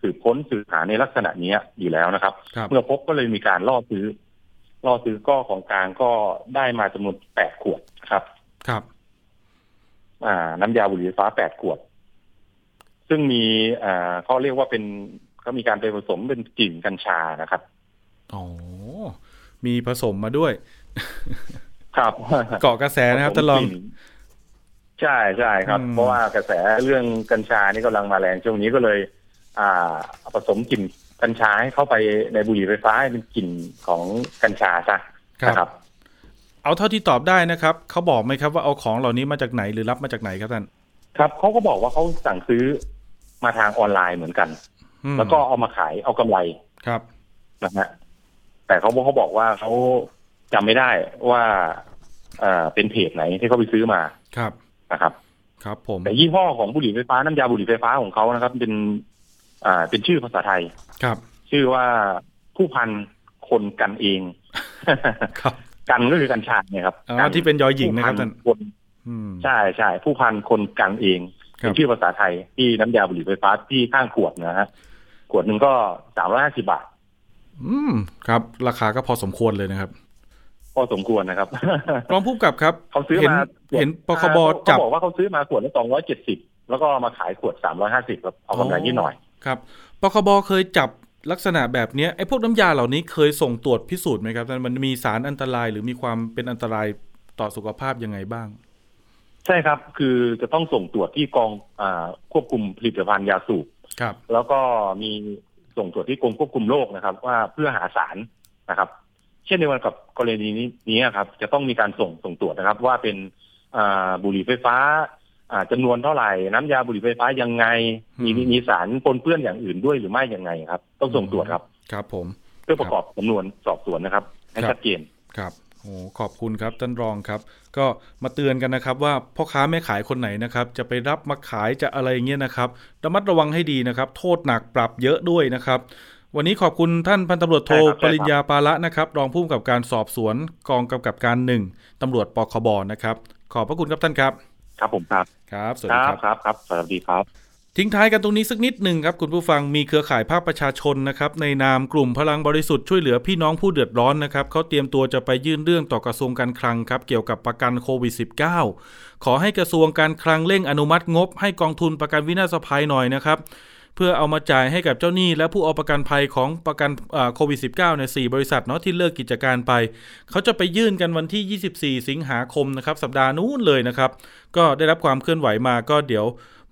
Speaker 4: สืบค้นสืบหาในลักษณะเนี้ยอยู่แล้วนะครับ
Speaker 2: ครับ
Speaker 4: เมื่อพบก็เลยมีการล่อซื้อล่อซื้อก็ของกลางก็ได้มาจำนวนแปดขวดนะครับ
Speaker 2: ครับ
Speaker 4: อ่า น้ำยาบุหรี่ไฟฟ้าแปดขวด ซึ่งมีอ่าเขาเรียกว่าเป็นเขามีการไปผสมเป็นกลิ่นกัญชานะครับ
Speaker 2: อ๋อ มีผสมมาด้วย
Speaker 4: ครับ
Speaker 2: เกาะกระแสนะครับท่านรอง
Speaker 4: ผสมกลิ่ใช่ใช่ครับ
Speaker 2: อืม
Speaker 4: เพราะว่ากระแสเรื่องกัญชานี่กำลังมาแรงช่วงนี้ก็เลย อ่าผสมกลิ่นกัญชาให้เข้าไปในบุหรี่ไฟฟ้าให้เป็นกลิ่นของกัญชาซะนะครับ
Speaker 2: เอาเท่าที่ตอบได้นะครับเขาบอกไหมครับว่าเอาของเหล่านี้มาจากไหนหรือรับมาจากไหนครับท่าน
Speaker 4: ครับเขาก็บอกว่าเขาสั่งซื้อมาทางออนไลน์เหมือนกัน
Speaker 2: อืม
Speaker 4: แล้วก็เอามาขายเอากำไร
Speaker 2: ครับ
Speaker 4: นะฮะแต่เขาบอกเขาบอกว่าเขา จำไม่ได้ว่าเอ่อเป็นเพจไหนที่เขาไปซื้อมา
Speaker 2: ครับ
Speaker 4: นะครับ
Speaker 2: ครับ ผม
Speaker 4: แต่ยี่ห้อของบุหรี่ไฟฟ้าน้ำยาบุหรี่ไฟฟ้าของเขานะครับ เป็น อ่า เป็นชื่อภาษาไทย
Speaker 2: ครับ
Speaker 4: ชื่อว่าผู้พันคนกันเอง
Speaker 2: ครับ
Speaker 4: กันก็คือกัญชาเนี่ยครับ
Speaker 2: อ๋อ
Speaker 4: กั
Speaker 2: ที่เป็นยอหญิงนะครับท่าน
Speaker 4: ผู้พัคน
Speaker 2: อืม
Speaker 4: ใช่ใช่ผู้พันคนกันเอง
Speaker 2: ครับ
Speaker 4: เป็นชื่อภาษาไทยที่น้ำยาบุหรี่ไฟฟ้าที่ข้างขวดนะฮะขวดหนึ่งก็สามร้อยห้าสิบาท
Speaker 2: อืมครับ ราคาก็พอสมควรเลยนะครับ
Speaker 4: พอสมควรนะครับ
Speaker 2: รองผู้กำกับครับ
Speaker 4: เขาซื้อ
Speaker 2: เห็น
Speaker 4: มา
Speaker 2: เห็นปคบจับ
Speaker 4: เขาบอกว่าเขาซื้อมาขวดละสองร้อยเจ็ดสิบแล้วก็เอามาขายขวดสามร้อยห้าสิบครับเอากำไรนิดหน่อย
Speaker 2: ครับปคบเคยจับลักษณะแบบเนี้ยไอ้พวกน้ำยาเหล่านี้เคยส่งตรวจพิสูจน์ไหมครับท่านมันมีสารอันตรายหรือมีความเป็นอันตรายต่อสุขภาพยังไงบ้าง
Speaker 4: ใช่ครับ คือจะต้องส่งตรวจที่กองอาควบคุมผลิตภัณฑ์ยาสูบ
Speaker 2: ครับ
Speaker 4: แล้วก็มีส่งตรวจที่กรมควบคุมโรคนะครับ ว่าเพื่อหาสารนะครับ เช่นเดียวกันกับกรณีนี้นี้ครับ จะต้องมีการส่งส่งตรวจนะครับ ว่าเป็นอ่าบุหรี่ไฟฟ้าอ่าจำนวนเท่าไหร่ น้ำยาบุหรี่ไฟฟ้ายังไง มี
Speaker 2: อืม
Speaker 4: มีสารปนเปื้อนอย่างอื่นด้วยหรือไม่ยังไงครับ ต้องส่งตรวจครับ
Speaker 2: ครับผม
Speaker 4: เพื่อประกอบสำนวนสอบสวนนะครับให้
Speaker 2: ครับ
Speaker 4: ชัดเจน
Speaker 2: ครับโอ้ขอบคุณครับท่านรองครับ ก็มาเตือนกันนะครับว่าพ่อค้าแม่ขายคนไหนนะครับ จะไปรับมาขายจะอะไรอย่างเงี้ยนะครับระมัดระวังให้ดีนะครับ โทษหนักปรับเยอะด้วยนะครับ วันนี้ขอบคุณท่านพันตำรวจโท
Speaker 4: ใช่ครับ
Speaker 2: ปริญญาปาละนะครับ รองผู้กำกับการสอบสวนกองกำกับการหนึ่งตำรวจปคบนะครับ ขอบพระคุณครับท่านครับ
Speaker 4: ครับผมครับ
Speaker 2: ครับ สวัส
Speaker 4: ค
Speaker 2: ดี
Speaker 4: รับ
Speaker 2: ครับ
Speaker 4: ครับครับสวัสดีครับ
Speaker 2: ทิ้งท้ายกันตรงนี้สักนิดหนึ่งครับคุณผู้ฟังมีเครือข่ายภาคประชาชนนะครับในนามกลุ่มพลังบริสุทธิ์ช่วยเหลือพี่น้องผู้เดือดร้อนนะครับเขาเตรียมตัวจะไปยื่นเรื่องต่อกระทรวงการคลังครับเกี่ยวกับประกันโควิด -19 ขอให้กระทรวงการคลังเร่งอนุมัติงบ ให้กองทุนประกันวินาศภัยหน่อยนะครับ เพื่อเอามาจ่ายให้กับเจ้าหนี้ และผู้เอาประกันภัยของประกันโควิด -19 เนี่บริษัทเนาะที่เลิกกิจการไป เขาจะไปยื่นกันวันที่ 24 สิงหาคมนะครับ สัปดาห์นู้นเลยนะครับ ก็ได้รับความเคลื่อนไหวมาก็เดี๋ยว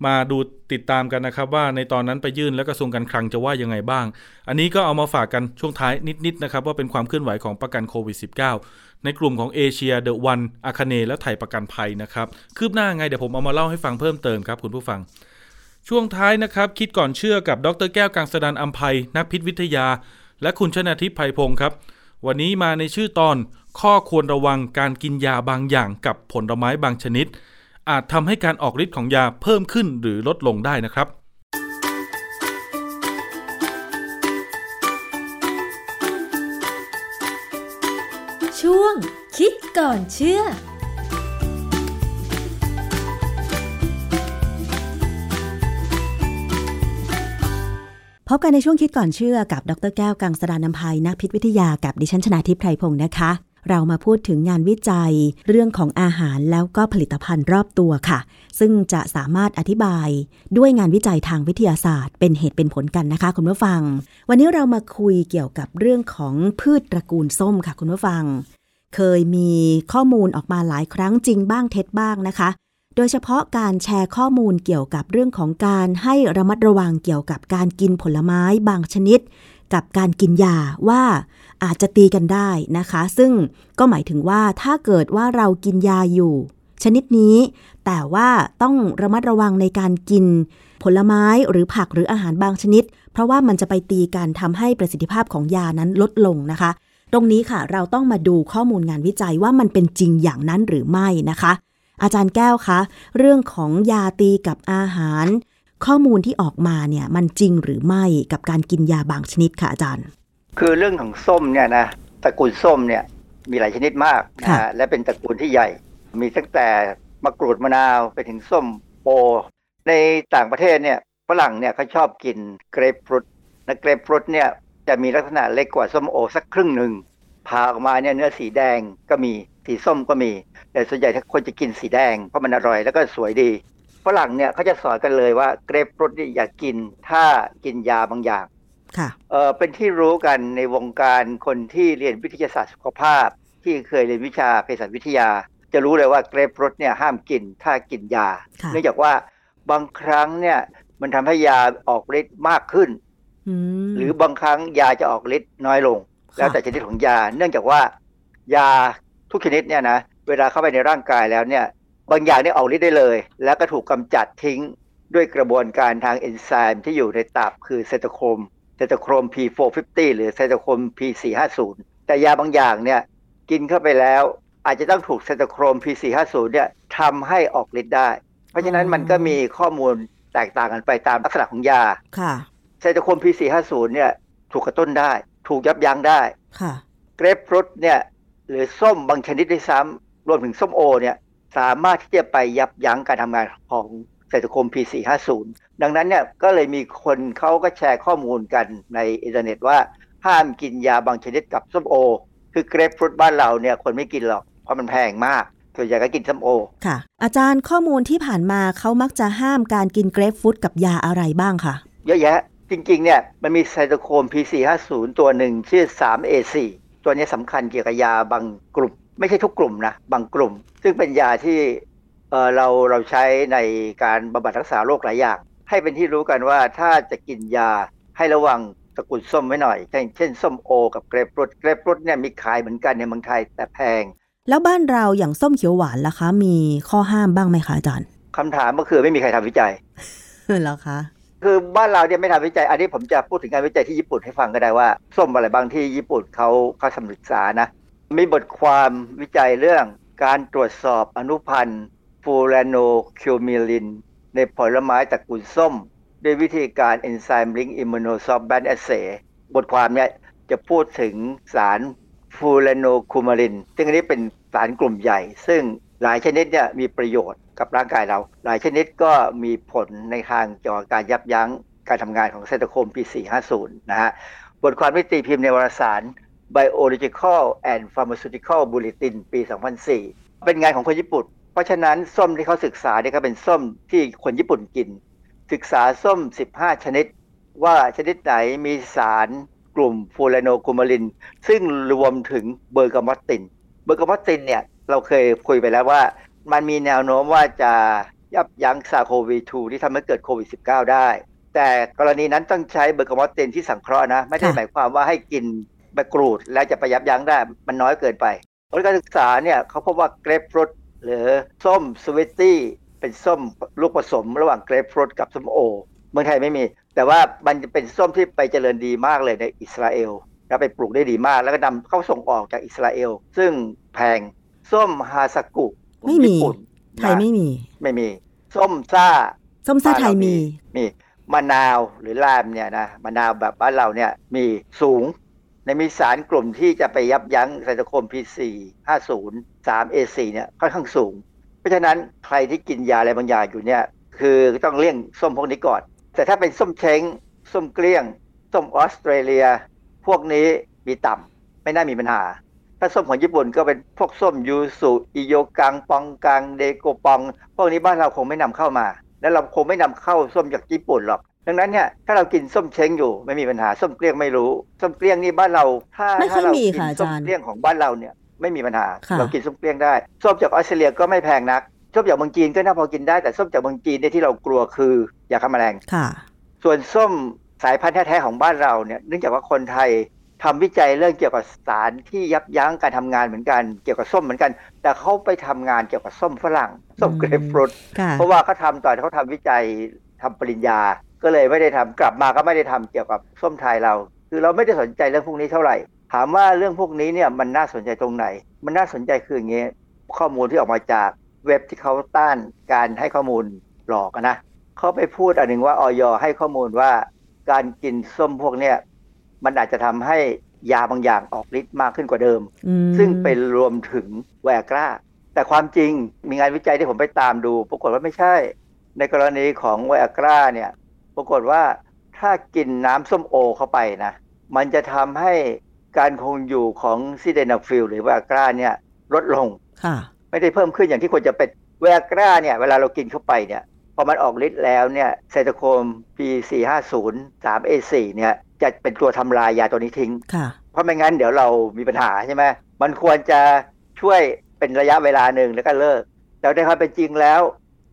Speaker 2: มาดูติดตามกันนะครับ ว่าในตอนนั้นไปยื่นแล้วกระทรวงการคลังจะว่ายังไงบ้าง อันนี้ก็เอามาฝากกันช่วงท้ายนิดๆนะครับว่าเป็นความเคลื่อนไหวของประกันโควิด -19 ในกลุ่มของเอเชียเดอะวันอาคาเนและไทยประกันภัยนะครับ คืบหน้าไงเดี๋ยวผมเอามาเล่าให้ฟังเพิ่มเติมครับคุณผู้ฟัง ช่วงท้ายนะครับ คิดก่อนเชื่อกับดรแก้วกังสดานอัมภัยนักพิษวิทยา และคุณชนาทิพย์ไพพงศ์ครับ วันนี้มาในชื่อตอน ข้อควรระวังการกินยาบางอย่างกับผลไม้บางชนิด อาจทำให้การออกฤทธิ์ของยาเพิ่มขึ้นหรือลดลงได้นะครับ
Speaker 5: ช่วงคิดก่อนเชื่อ
Speaker 6: พบกันในช่วงคิดก่อนเชื่อกับดรแก้วกังสดานนภัยนักพิษวิทยากับดิฉันชนาทิพย์ไพรพงศ์นะคะ เรามาพูดถึงงานวิจัย เรื่องของอาหารแล้วก็ผลิตภัณฑ์รอบตัวค่ะ ซึ่งจะสามารถอธิบายด้วยงานวิจัยทางวิทยาศาสตร์ เป็นเหตุเป็นผลกันนะคะคุณผู้ฟัง วันนี้เรามาคุยเกี่ยวกับเรื่องของพืชตระกูลส้มค่ะคุณผู้ฟัง เคยมีข้อมูลออกมาหลายครั้งจริงบ้างเท็จบ้างนะคะ โดยเฉพาะการแชร์ข้อมูลเกี่ยวกับเรื่องของการให้ระมัดระวังเกี่ยวกับการกินผลไม้บางชนิด กับการกินยาว่าอาจจะตีกันได้นะคะ ซึ่งก็หมายถึงว่าถ้าเกิดว่าเรากินยาอยู่ ชนิดนี้ แต่ว่าต้องระมัดระวังในการกิน ผลไม้หรือผักหรืออาหารบางชนิด เพราะว่ามันจะไปตีกันทำให้ประสิทธิภาพของยานั้นลดลงนะคะ ตรงนี้ค่ะเราต้องมาดูข้อมูลงานวิจัยว่ามันเป็นจริงอย่างนั้นหรือไม่นะคะ อาจารย์แก้วคะ เรื่องของยาตีกับอาหาร ข้อมูลที่ออกมาเนี่ยมันจริงหรือไม่กับการกินยาบางชนิดค่ะอาจารย์
Speaker 7: คือเรื่องของส้มเนี่ยนะตระกูลส้มเนี่ยมีหลายชนิดมากนะ
Speaker 6: ค่ะ
Speaker 7: ฮะและเป็นตระกูลที่ใหญ่ มีตั้งแต่มะกรูดมะนาวไปถึงส้มโป ในต่างประเทศเนี่ยฝรั่งเนี่ยเขาชอบกินเกรปฟรุตและเกรปฟรุตเนี่ยจะมีลักษณะเล็กกว่าส้มโอสักครึ่งหนึ่งผ่าออกมาเนี่ยเนื้อสีแดงก็มีสีส้มก็มี แต่ส่วนใหญ่ถ้าคนจะกินสีแดงเพราะมันอร่อยแล้วก็สวยดีฝรั่งเนี่ยเขาจะสอนกันเลยว่าเกรปฟรุตนี่อย่ากินถ้ากินยาบางอย่าง
Speaker 6: ค่ะ
Speaker 7: เออเป็นที่รู้กันในวงการคนที่เรียนวิทยาศาสตร์สุขภาพ ที่เคยเรียนวิชาเภสัชวิทยา จะรู้เลยว่าเกรปรสเนี่ยห้ามกินถ้ากินยา
Speaker 6: ค่ะ
Speaker 7: เนื่องจากว่าบางครั้งเนี่ยมันทำให้ยาออกฤทธิ์มากขึ้น
Speaker 6: อืม
Speaker 7: หรือบางครั้งยาจะออกฤทธิ์น้อยลง
Speaker 6: ค่ะ
Speaker 7: แล้วแต่ชนิดของยา เนื่องจากว่ายาทุกชนิดเนี่ยนะ เวลาเข้าไปในร่างกายแล้วเนี่ยบางอย่างเนี่ยออกฤทธิ์ได้เลย แล้วก็ถูกกำจัดทิ้งด้วยกระบวนการทางเอนไซม์ที่อยู่ในตับคือไซโตโครมไซโตโครม P450 หรือไซโตโครม P450 แต่ยาบางอย่างเนี่ยกินเข้าไปแล้วอาจจะต้องถูกไซโตโครม P450 เนี่ยทำให้ออกฤทธิ์ได้ เพราะฉะนั้นมันก็มีข้อมูลแตกต่างกันไปตามลักษณะของยา
Speaker 6: ค่ะ
Speaker 7: ไซโตโครม P450 เนี่ยถูกกระตุ้นได้ ถูกยับยั้งได้
Speaker 6: ค่ะ
Speaker 7: เกรปฟรุตเนี่ยหรือส้มบางชนิดด้วยซ้ำ รวมถึงส้มโอเนี่ยสามารถที่จะไปยับยั้งการทำงานของไซโตโครม P450 ดังนั้นเนี่ยก็เลยมีคนเขาก็แชร์ข้อมูลกันในอินเทอร์เน็ตว่าห้ามกินยาบางชนิดกับส้มโอ คือเกรปฟรุตบ้านเราเนี่ยคนไม่กินหรอกเพราะมันแพงมากส่วนใหญ่ก็กินส้มโอ
Speaker 6: ค่ะ อาจารย์ข้อมูลที่ผ่านมาเขามักจะห้ามการกินเกรฟฟรุตกับยาอะไรบ้างคะ
Speaker 7: เยอะแยะ จริงๆเนี่ยมันมีไซโตโครม P450 ตัวหนึ่งชื่อ 3A4 ตัวนี้สำคัญเกี่ยวกับยาบางกลุ่ม ไม่ใช่ทุกกลุ่มนะบางกลุ่ม ซึ่งเป็นยาที่เออเราเราใช้ในการบำบัดรักษาโรคหลายอย่าง ให้เป็นที่รู้กันว่าถ้าจะกินยาให้ระวังตระกูลส้มไว้หน่อยเช่นเช่นส้มโอ กับเกรปฟรุตเกรปฟรุตเนี่ยมีขายเหมือนกันในเมืองไทยแต่แพง
Speaker 6: แล้วบ้านเราอย่างส้มเขียวหวานล่ะคะ มีข้อห้ามบ้างไหมคะอาจารย์
Speaker 7: คำถามก็คือไม่มีใครทำวิจัย
Speaker 6: เหรอคะ
Speaker 7: คือบ้านเราเนี่ยไม่ทำวิจัย อันนี้ผมจะพูดถึงงานวิจัยที่ญี่ปุ่นให้ฟังก็ได้ว่า ส้มอะไรบางที่ญี่ปุ่นเขาเขาทำศึกษานะ มีบทความวิจัยเรื่องการตรวจสอบอนุพันธ์ฟูแรโนคิวมิลิน ในผลไม้ตระกูลส้ม ด้วยวิธีการ Enzyme Link Immunosorbent Assay บทความเนี่ยจะพูดถึงสารฟูแรโนคูมาริน ซึ่งอันนี้เป็นสารกลุ่มใหญ่ ซึ่งหลายชนิดเนี่ยมีประโยชน์กับร่างกายเรา หลายชนิดก็มีผลในทางเกี่ยวกับการยับยั้งการทำงานของไซโตโครม P450 นะฮะ บทความที่ตีพิมพ์ในวารสาร Biological and Pharmaceutical Bulletin ปี 2004 เป็นงานของคนญี่ปุ่น เพราะฉะนั้นส้มที่เขาศึกษาเนี่ยก็เป็นส้มที่คนญี่ปุ่นกิน ศึกษาส้ม 15 ชนิด ว่าชนิดไหนมีสารกลุ่มฟูแรโนคูมาริน ซึ่งรวมถึงเบอร์กามอตติน เบอร์กามอตตินเนี่ยเราเคยคุยไปแล้วว่า มันมีแนวโน้มว่าจะยับยั้งซาโควี2ที่ทำให้เกิดโควิด -19 ได้ แต่กรณีนั้นต้องใช้เบอร์กามอตตินที่สังเคราะห์นะ ไม่ได้หมายความว่าให้กิน ใบกรูดแล้วจะไปยับยั้งได้มันน้อยเกินไปผลการศึกษาเนี่ยเขาพบว่าเกรปฟรุตหรือส้มสวิตตี้เป็นส้มลูกผสมระหว่างเกรปฟรุตกับส้มโอ เมืองไทยไม่มี แต่ว่ามันจะเป็นส้มที่ไปเจริญดีมากเลยในอิสราเอลแล้วไปปลูกได้ดีมาก แล้วก็นำเข้าส่งออกจากอิสราเอล ซึ่งแพงส้มฮาซากุ
Speaker 6: ไม่มี
Speaker 7: ญี่ปุ่น
Speaker 6: ไทยไม่มี
Speaker 7: ไม่มี ส้มซ่า
Speaker 6: ส้มซ่าไทยมี
Speaker 7: มีมะนาวหรือลามเนี่ยนะมะนาวแบบบ้านเราเนี่ยมีสูง ในมีสารกลุ่มที่จะไปยับยั้งไซโตโครม P4 50 3A4 เนี่ยค่อนข้างสูง เพราะฉะนั้นใครที่กินยาอะไรบางอย่างอยู่เนี่ย คือต้องเลี่ยงส้มพวกนี้ก่อน แต่ถ้าเป็นส้มเช้ง ส้มเกลี้ยง ส้มออสเตรเลีย พวกนี้มีต่ำไม่น่ามีปัญหา ถ้าส้มของญี่ปุ่นก็เป็นพวกส้มยูสุอิโยกัง ปองกัง เดโกปอง พวกนี้บ้านเราคงไม่นำเข้ามา และเราคงไม่นำเข้าส้มจากญี่ปุ่นหรอก ดังนั้นเนี่ยถ้าเรากินส้มเช้งอยู่ไม่มีปัญหาส้มเกลี้ยงไม่รู้ ส้มเกลี้ยงนี่บ้านเราถ้า
Speaker 6: ไม่ค่
Speaker 7: ถ้า
Speaker 6: อย
Speaker 7: เรา
Speaker 6: มี
Speaker 7: กิ
Speaker 6: ค่ะอา
Speaker 7: ส้ม
Speaker 6: จารย์
Speaker 7: เกลี้ยงของบ้านเราเนี่ยไม่มีปัญหา
Speaker 6: ค่ะ
Speaker 7: เรากินส้มเกลี้ยงได้ส้มจากออสเตรเลียก็ไม่แพงนักส้มจากเมืองจีนก็น่าพอกินได้แต่ส้มจากเมืองจีนเนี่ยที่เรากลัวคือยาฆ่าแมลง
Speaker 6: ค่ะ
Speaker 7: ส่วนส้มสายพันธุ์แท้ๆของบ้านเราเนี่ยเนื่องจากว่าคนไทยทำวิจัยเรื่องเกี่ยวกับสารที่ยับยั้งการทำงานเหมือนกัน เกี่ยวกับส้มเหมือนกัน แต่เขาไปทำงานเกี่ยวกับส้มฝรั่ง ส้ม
Speaker 6: อืม
Speaker 7: เกรปฟรุต
Speaker 6: ค่ะ
Speaker 7: เพราะว่าเขาทำตอนเขาทำวิจัยทำปริญญา ก็เลยไม่ได้ทำกลับมาก็ไม่ได้ทำเกี่ยวกับส้มไทยเรา คือเราไม่ได้สนใจเรื่องพวกนี้เท่าไหร่ ถามว่าเรื่องพวกนี้เนี่ยมันน่าสนใจตรงไหน มันน่าสนใจคืออย่างเงี้ยข้อมูลที่ออกมาจากเว็บที่เขาต้านการให้ข้อมูลหลอกอะนะเขาไปพูดอันหนึ่งว่าออยให้ข้อมูลว่าการกินส้มพวกเนี้ยมันอาจจะทำให้ยาบางอย่างออกฤทธิ์มากขึ้นกว่าเดิม
Speaker 6: อืม
Speaker 7: ซึ่งเป็นรวมถึงแวกราแต่ความจริงมีงานวิจัยที่ผมไปตามดู ปรากฏว่าไม่ใช่ ในกรณีของแวกราเนี่ย ปรากฏว่าถ้ากินน้ำส้มโอเข้าไปนะ มันจะทำให้การคงอยู่ของ sildenafil หรือแวกราเนี่ยลดลง
Speaker 6: ค่ะ
Speaker 7: ไม่ได้เพิ่มขึ้นอย่างที่ควรจะเป็นแวกราเนี่ย เวลาเรากินเข้าไปเนี่ยพอมันออกฤทธิ์แล้วเนี่ยไซโตโครม P450 3A4 เนี่ยจะเป็นตัวทำลายยาตัวนี้ทิ้ง
Speaker 6: ค่ะ
Speaker 7: เพราะไม่งั้นเดี๋ยวเรามีปัญหาใช่ไหมมันควรจะช่วยเป็นระยะเวลาหนึ่งแล้วก็เลิก แต่ในความเป็นจริงแล้ว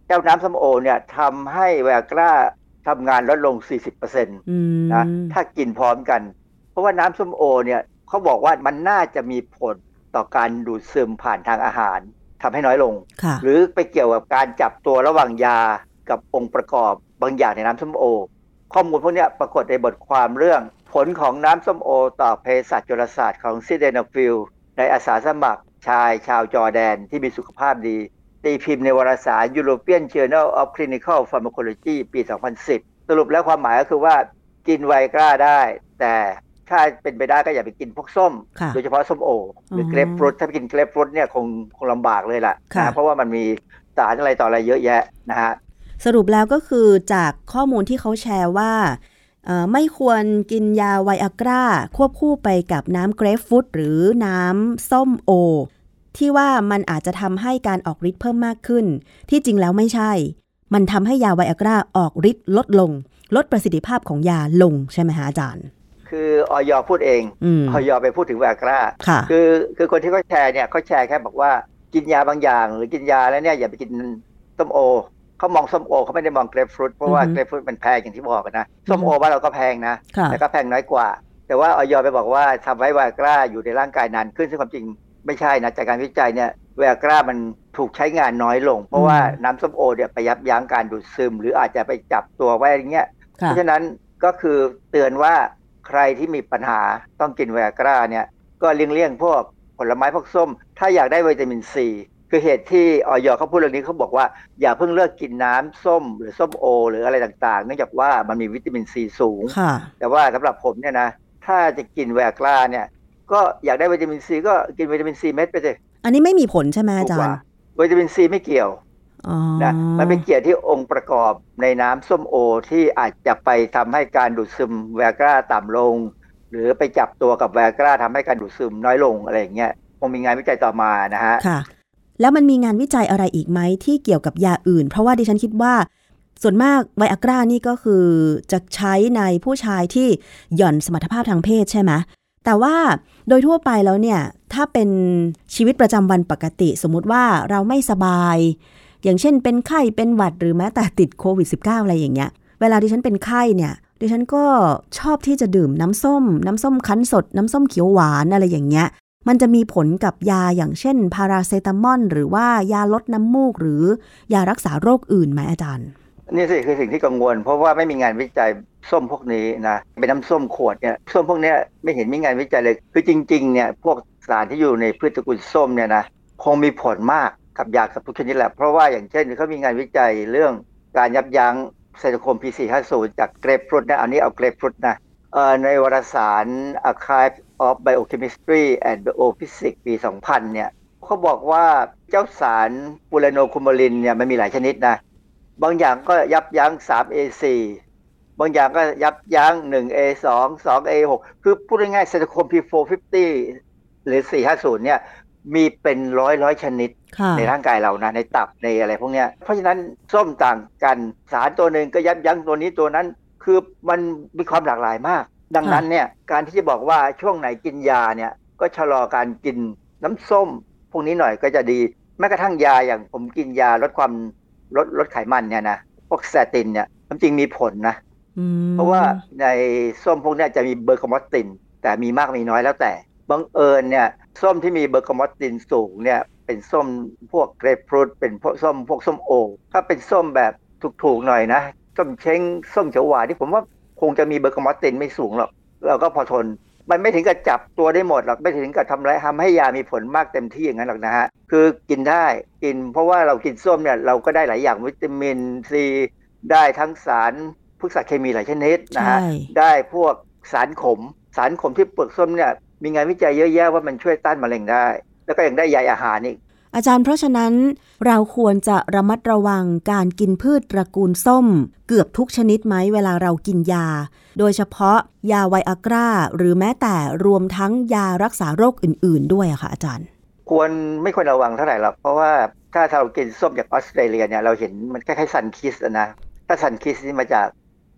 Speaker 7: แก้วน้ำส้มโอเนี่ยทำให้แวกรา ทำงานลดลง 40%น
Speaker 6: อืมะ
Speaker 7: ถ้ากินพร้อมกัน เพราะว่าน้ำส้มโอเนี่ยเขาบอกว่ามันน่าจะมีผลต่อการดูดซึมผ่านทางอาหารทำให้น้อยลง
Speaker 6: ค่ะ
Speaker 7: หรือไปเกี่ยวกับการจับตัวระหว่างยากับองค์ประกอบบางอย่างในน้ำส้มโอ ข้อมูลพวกเนี้ยปรากฏในบทความเรื่อง ผลของน้ำส้มโอ ต่อเภสัชจลนศาสตร์ของ sildenafil ในอาสาสมัครชายชาวจอร์แดนที่มีสุขภาพดี ตีพิมพ์ในวารสาร European Journal of Clinical Pharmacology ปี 2010 สรุปแล้วความหมายก็คือว่ากินไวกล้าได้ แต่ถ้าเป็นไปได้ก็อย่าไปกินพวกส้ม
Speaker 6: ค่ะ
Speaker 7: โดยเฉพาะส้มโอหรืออ
Speaker 6: อ
Speaker 7: เกรปฟรุตถ้าไปกินเกรปฟรุตเนี่ยคงคงลำบากเลยล่ะ
Speaker 6: ค่ะ
Speaker 7: นะเพราะว่ามันมีสารอะไรต่ออะไรเยอะแยะนะฮะ
Speaker 6: สรุปแล้วก็คือจากข้อมูลที่เขาแชร์ว่าเอ่อไม่ควรกินยาไวอากราควบคู่ไปกับน้ำเกรฟฟรุตหรือน้ำส้มโอ ที่ว่ามันอาจจะทำให้การออกฤทธิ์เพิ่มมากขึ้น ที่จริงแล้วไม่ใช่ มันทำให้ยาไวอากราออกฤทธิ์ลดลง ลดประสิทธิภาพของยาลงใช่ไหมฮะอาจารย์
Speaker 7: คือออยพูดเอง
Speaker 6: อืม
Speaker 7: ออยไปพูดถึงแวกรา
Speaker 6: ค่ะ
Speaker 7: คือคือคนที่เขาแชร์เนี่ยเขาแชร์แค่บอกว่ากินยาบางอย่าง หรือกินยาแล้วเนี่ยอย่าไปกินส้มโอเขามองส้มโอเขาไม่ได้มองเกรปฟรุตเพราะว่า
Speaker 6: อือฮึ
Speaker 7: เกรปฟรุตมันแพงอย่างที่บอกกันนะส้มโอบ้านเราก็แพงนะ
Speaker 6: ค่ะ
Speaker 7: แต่ก็แพงน้อยกว่า แต่ว่าออยไปบอกว่าทำให้ไวากราอยู่ในร่างกายนานขึ้นซึ่งความจริง ไม่ใช่นะจากการวิจัยเนี่ยไวากรามันถูกใช้งานน้อยลง เพราะว่าน้ำส้มโอเนี่ยไปยับยั้งการดูดซึม หรืออาจจะไปจับตัวไว้อย่างเงี้ยเพ
Speaker 6: ค่ะ
Speaker 7: ราะฉะนั้นก็คือเตือนว่าใครที่มีปัญหาต้องกินไวอากราเนี่ยก็เลี่ยงๆพวกผลไม้พวกส้ม ถ้าอยากได้วิตามินซีคือเหตุที่ออยเขาพูดเรื่องนี้เขาบอกว่าอย่าเพิ่งเลิกกินน้ำส้ม หรือส้มโอ หรืออะไรต่างๆ เนื่องจากว่ามันมีวิตามินซีสูง
Speaker 6: ค่ะ
Speaker 7: แต่ว่าสำหรับผมเนี่ยนะ ถ้าจะกินไวอากราเนี่ย ก็อยากได้วิตามินซีก็กินวิตามินซีเม็ดไปเลย
Speaker 6: อันนี้ไม่มีผลใช่ไหมอาจารย์
Speaker 7: วิตามินซีไม่เกี่ยว
Speaker 6: อ๋อ
Speaker 7: นะมันเป็นเกี่ยวที่องค์ประกอบในน้ำส้มโอที่อาจจะไปทำให้การดูดซึมแวกราต่ำลง หรือไปจับตัวกับแวกราทำให้การดูดซึมน้อยลงอะไรอย่างเงี้ยคงมีงานวิจัยต่อมานะฮะ
Speaker 6: ค่ะ แล้วมันมีงานวิจัยอะไรอีกไหมที่เกี่ยวกับยาอื่น เพราะว่าดิฉันคิดว่า ส่วนมากไวอากรานี่ก็คือจะใช้ในผู้ชายที่หย่อนสมรรถภาพทางเพศใช่ไหม แต่ว่าโดยทั่วไปแล้วเนี่ยถ้าเป็นชีวิตประจำวันปกติ สมมติว่าเราไม่สบาย อย่างเช่นเป็นไข้เป็นหวัดหรือแม้แต่ติดโควิด -19 อะไรอย่างเงี้ย เวลาดิฉันเป็นไข้เนี่ยดิฉันก็ชอบที่จะดื่มน้ำส้ม น้ำส้มคั้นสด น้ำส้มเขียวหวานอะไรอย่างเงี้ย มันจะมีผลกับยาอย่างเช่น พาราเซตามอลหรือว่ายาลดน้ำมูกหรือ ยารักษาโรคอื่นไหมอาจารย์
Speaker 7: นี่สิคือสิ่งที่กังวล เพราะว่าไม่มีงานวิจัยส้มพวกนี้นะเป็นน้ำส้มขวดเนี่ยส้มพวกนี้ไม่เห็นมีงานวิจัยเลย คือจริงๆเนี่ยพวกสารที่อยู่ในพืชตระกูลส้มเนี่ยนะคงมีผลมากกับยากับทุกชนิดแหละ เพราะว่าอย่างเช่นเขามีงานวิจัยเรื่องการยับยั้งไซโตโครม P450 จากเกรปฟรุตนะอันนี้เอาเกรปฟรุตนะในวารสาร Archive of Biochemistry and Biophysics ปี 2000 เนี่ยเขาบอกว่าเจ้าสารปูเรโนคูโมลินเนี่ยมันมีหลายชนิดนะ บางอย่างก็ยับยั้ง 3A4 บางอย่างก็ยับยั้ง 1A2 2A6 คือพูดง่ายๆไซโตโครม P450 หรือ 450 เนี่ย มีเป็นร้อยร้อยชนิด
Speaker 6: ค่ะ
Speaker 7: ในร่างกายเรานะ ในตับในอะไรพวกเนี้ย เพราะฉะนั้นส้มต่างกันสารตัวหนึ่งก็ยับยั้งตัวนี้ตัวนั้น คือมันมีความหลากหลายมาก ดังนั้นเนี่ยการที่จะบอกว่าช่วงไหนกินยาเนี่ยก็ชะลอการกินน้ำส้มพวกนี้หน่อยก็จะดีแม้กระทั่งยาอย่างผมกินยาลดความ ลดลดไขมันเนี่ยนะพวก statin เนี่ยความจริงมีผลนะ
Speaker 6: อืม
Speaker 7: เพราะว่าในส้มพวกเนี้ยจะมี bergamottin แต่มีมากมีน้อยแล้วแต่บังเอิญเนี่ยส้มที่มี bergamottin สูงเนี่ยเป็นส้มพวกเกรปฟรุตเป็นพวกส้มพวกส้มโอ ถ้าเป็นส้มแบบถูกๆหน่อยนะส้มเช้งส้มเขียวหวานที่ผมว่าคงจะมีเบอร์กามอตตินไม่สูงหรอกเราก็พอทน มันไม่ถึงกับจับตัวได้หมดหรอกไม่ถึงกับทำร้ายทำให้ยามีผลมากเต็มที่อย่างนั้นหรอกนะฮะคือกินได้กิน เพราะว่าเรากินส้มเนี่ยเราก็ได้หลายอย่างวิตามินซีได้ทั้งสารพวกสารเคมีหลายชนิดนะฮะ
Speaker 6: ใช่
Speaker 7: ได้พวกสารขม สารขมที่เปลือกส้มเนี่ยมีงานวิจัยเยอะแยะว่ามันช่วยต้านมะเร็งได้ แล้วก็ยังได้ใยอาหารอีก
Speaker 6: อาจารย์เพราะฉะนั้นเราควรจะระมัดระวังการกินพืชตระกูลส้ม เกือบทุกชนิดไหมเวลาเรากินยา โดยเฉพาะยาไวอากราหรือแม้แต่รวมทั้งยารักษาโรคอื่น ๆ ด้วยอะค่ะอาจารย์
Speaker 7: ควรไม่ควรระวังเท่าไหร่หรอกเพราะว่าถ้าเรากินส้มจากออสเตรเลียเนี่ยเราเห็นมันคล้ายๆ Sunkist นะถ้า Sunkist นี่มาจาก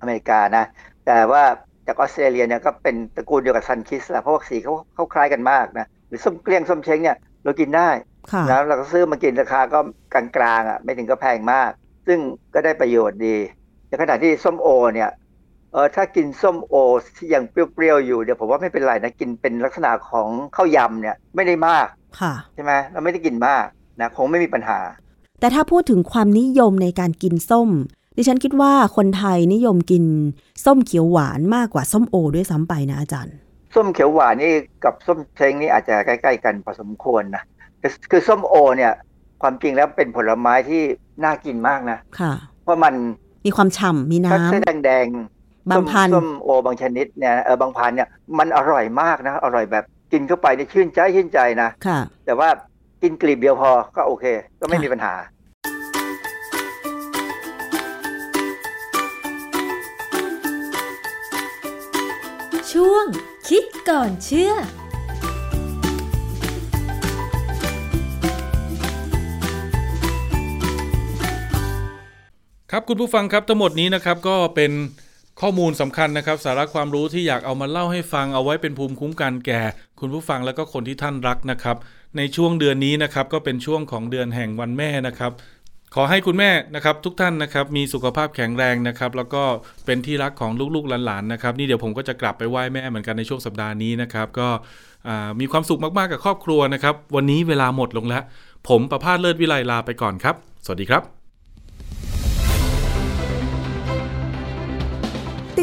Speaker 7: อเมริกานะ แต่ว่าจากออสเตรเลียเนี่ยก็เป็นตระกูลเดียวกับ Sunkist แหละเพราะว่าสีเขาเขาคล้ายกันมากนะหรือส้มเกลี้ยงส้มเช้งเนี่ยเรากินได้
Speaker 6: ค่ะ
Speaker 7: แล้วเราก็ซื้อมากินราคาก็กลางๆอะไม่ถึงก็แพงมาก ซึ่งก็ได้ประโยชน์ดี ในขณะที่ส้มโอเนี่ยเออถ้ากินส้มโอที่ยังเปรี้ยวๆอยู่เดี๋ยวผมว่าไม่เป็นไรนะกินเป็นลักษณะของข้าวยำเนี่ยไม่ได้มาก
Speaker 6: ค่ะ
Speaker 7: ใช่ไหมเราไม่ได้กินมากนะคงไม่มีปัญหา
Speaker 6: แต่ถ้าพูดถึงความนิยมในการกินส้ม ดิฉันคิดว่าคนไทยนิยมกินส้มเขียวหวานมากกว่าส้มโอ ด้วยซ้ำไปนะอาจารย์
Speaker 7: ส้มเขียวหวานนี่กับส้มเช้งนี่อาจจะใกล้ ๆ กันพอสมควรนะ คือคือส้มโอเนี่ย ความจริงแล้วเป็นผลไม้ที่น่ากินมากนะ
Speaker 6: ค่ะ
Speaker 7: เพราะมัน
Speaker 6: มีความฉ่ำมี
Speaker 7: ถ้า
Speaker 6: น้ำ
Speaker 7: เส้นแดงๆ
Speaker 6: บางพันธุ์
Speaker 7: ส้มส้มโอบางชนิดเนี่ยเออบางพันธุ์เนี่ยมันอร่อยมากนะอร่อยแบบกินเข้าไปเนี่ยชื่นใจชื่นใจนะ
Speaker 6: ค่ะ
Speaker 7: แต่ว่ากินกลีบเดียวพอก็โอเค ก็ไม่
Speaker 6: ค่ะ
Speaker 7: มีปัญหา
Speaker 5: ช่วงคิดก่อนเชื่อ
Speaker 2: ครับคุณผู้ฟังครับทั้งหมดนี้นะครับก็เป็นข้อมูลสำคัญนะครับ สาระความรู้ที่อยากเอามาเล่าให้ฟังเอาไว้เป็นภูมิคุ้มกันแก่ คุณผู้ฟังแล้วก็คนที่ท่านรักนะครับ ในช่วงเดือนนี้นะครับก็เป็นช่วงของเดือนแห่งวันแม่นะครับขอให้คุณแม่นะครับทุกท่านนะครับมีสุขภาพแข็งแรงนะครับแล้วก็เป็นที่รักของลูกๆหลานๆนะครับนี่เดี๋ยวผมก็จะกลับไปไหว้แม่เหมือนกันในช่วงสัปดาห์นี้นะครับก็มีความสุขมากๆกับครอบครัวนะครับ วันนี้เวลาหมดลงแล้ว ผมประพาสเลิศวิไลลาไปก่อนครับ สวัสดีครับ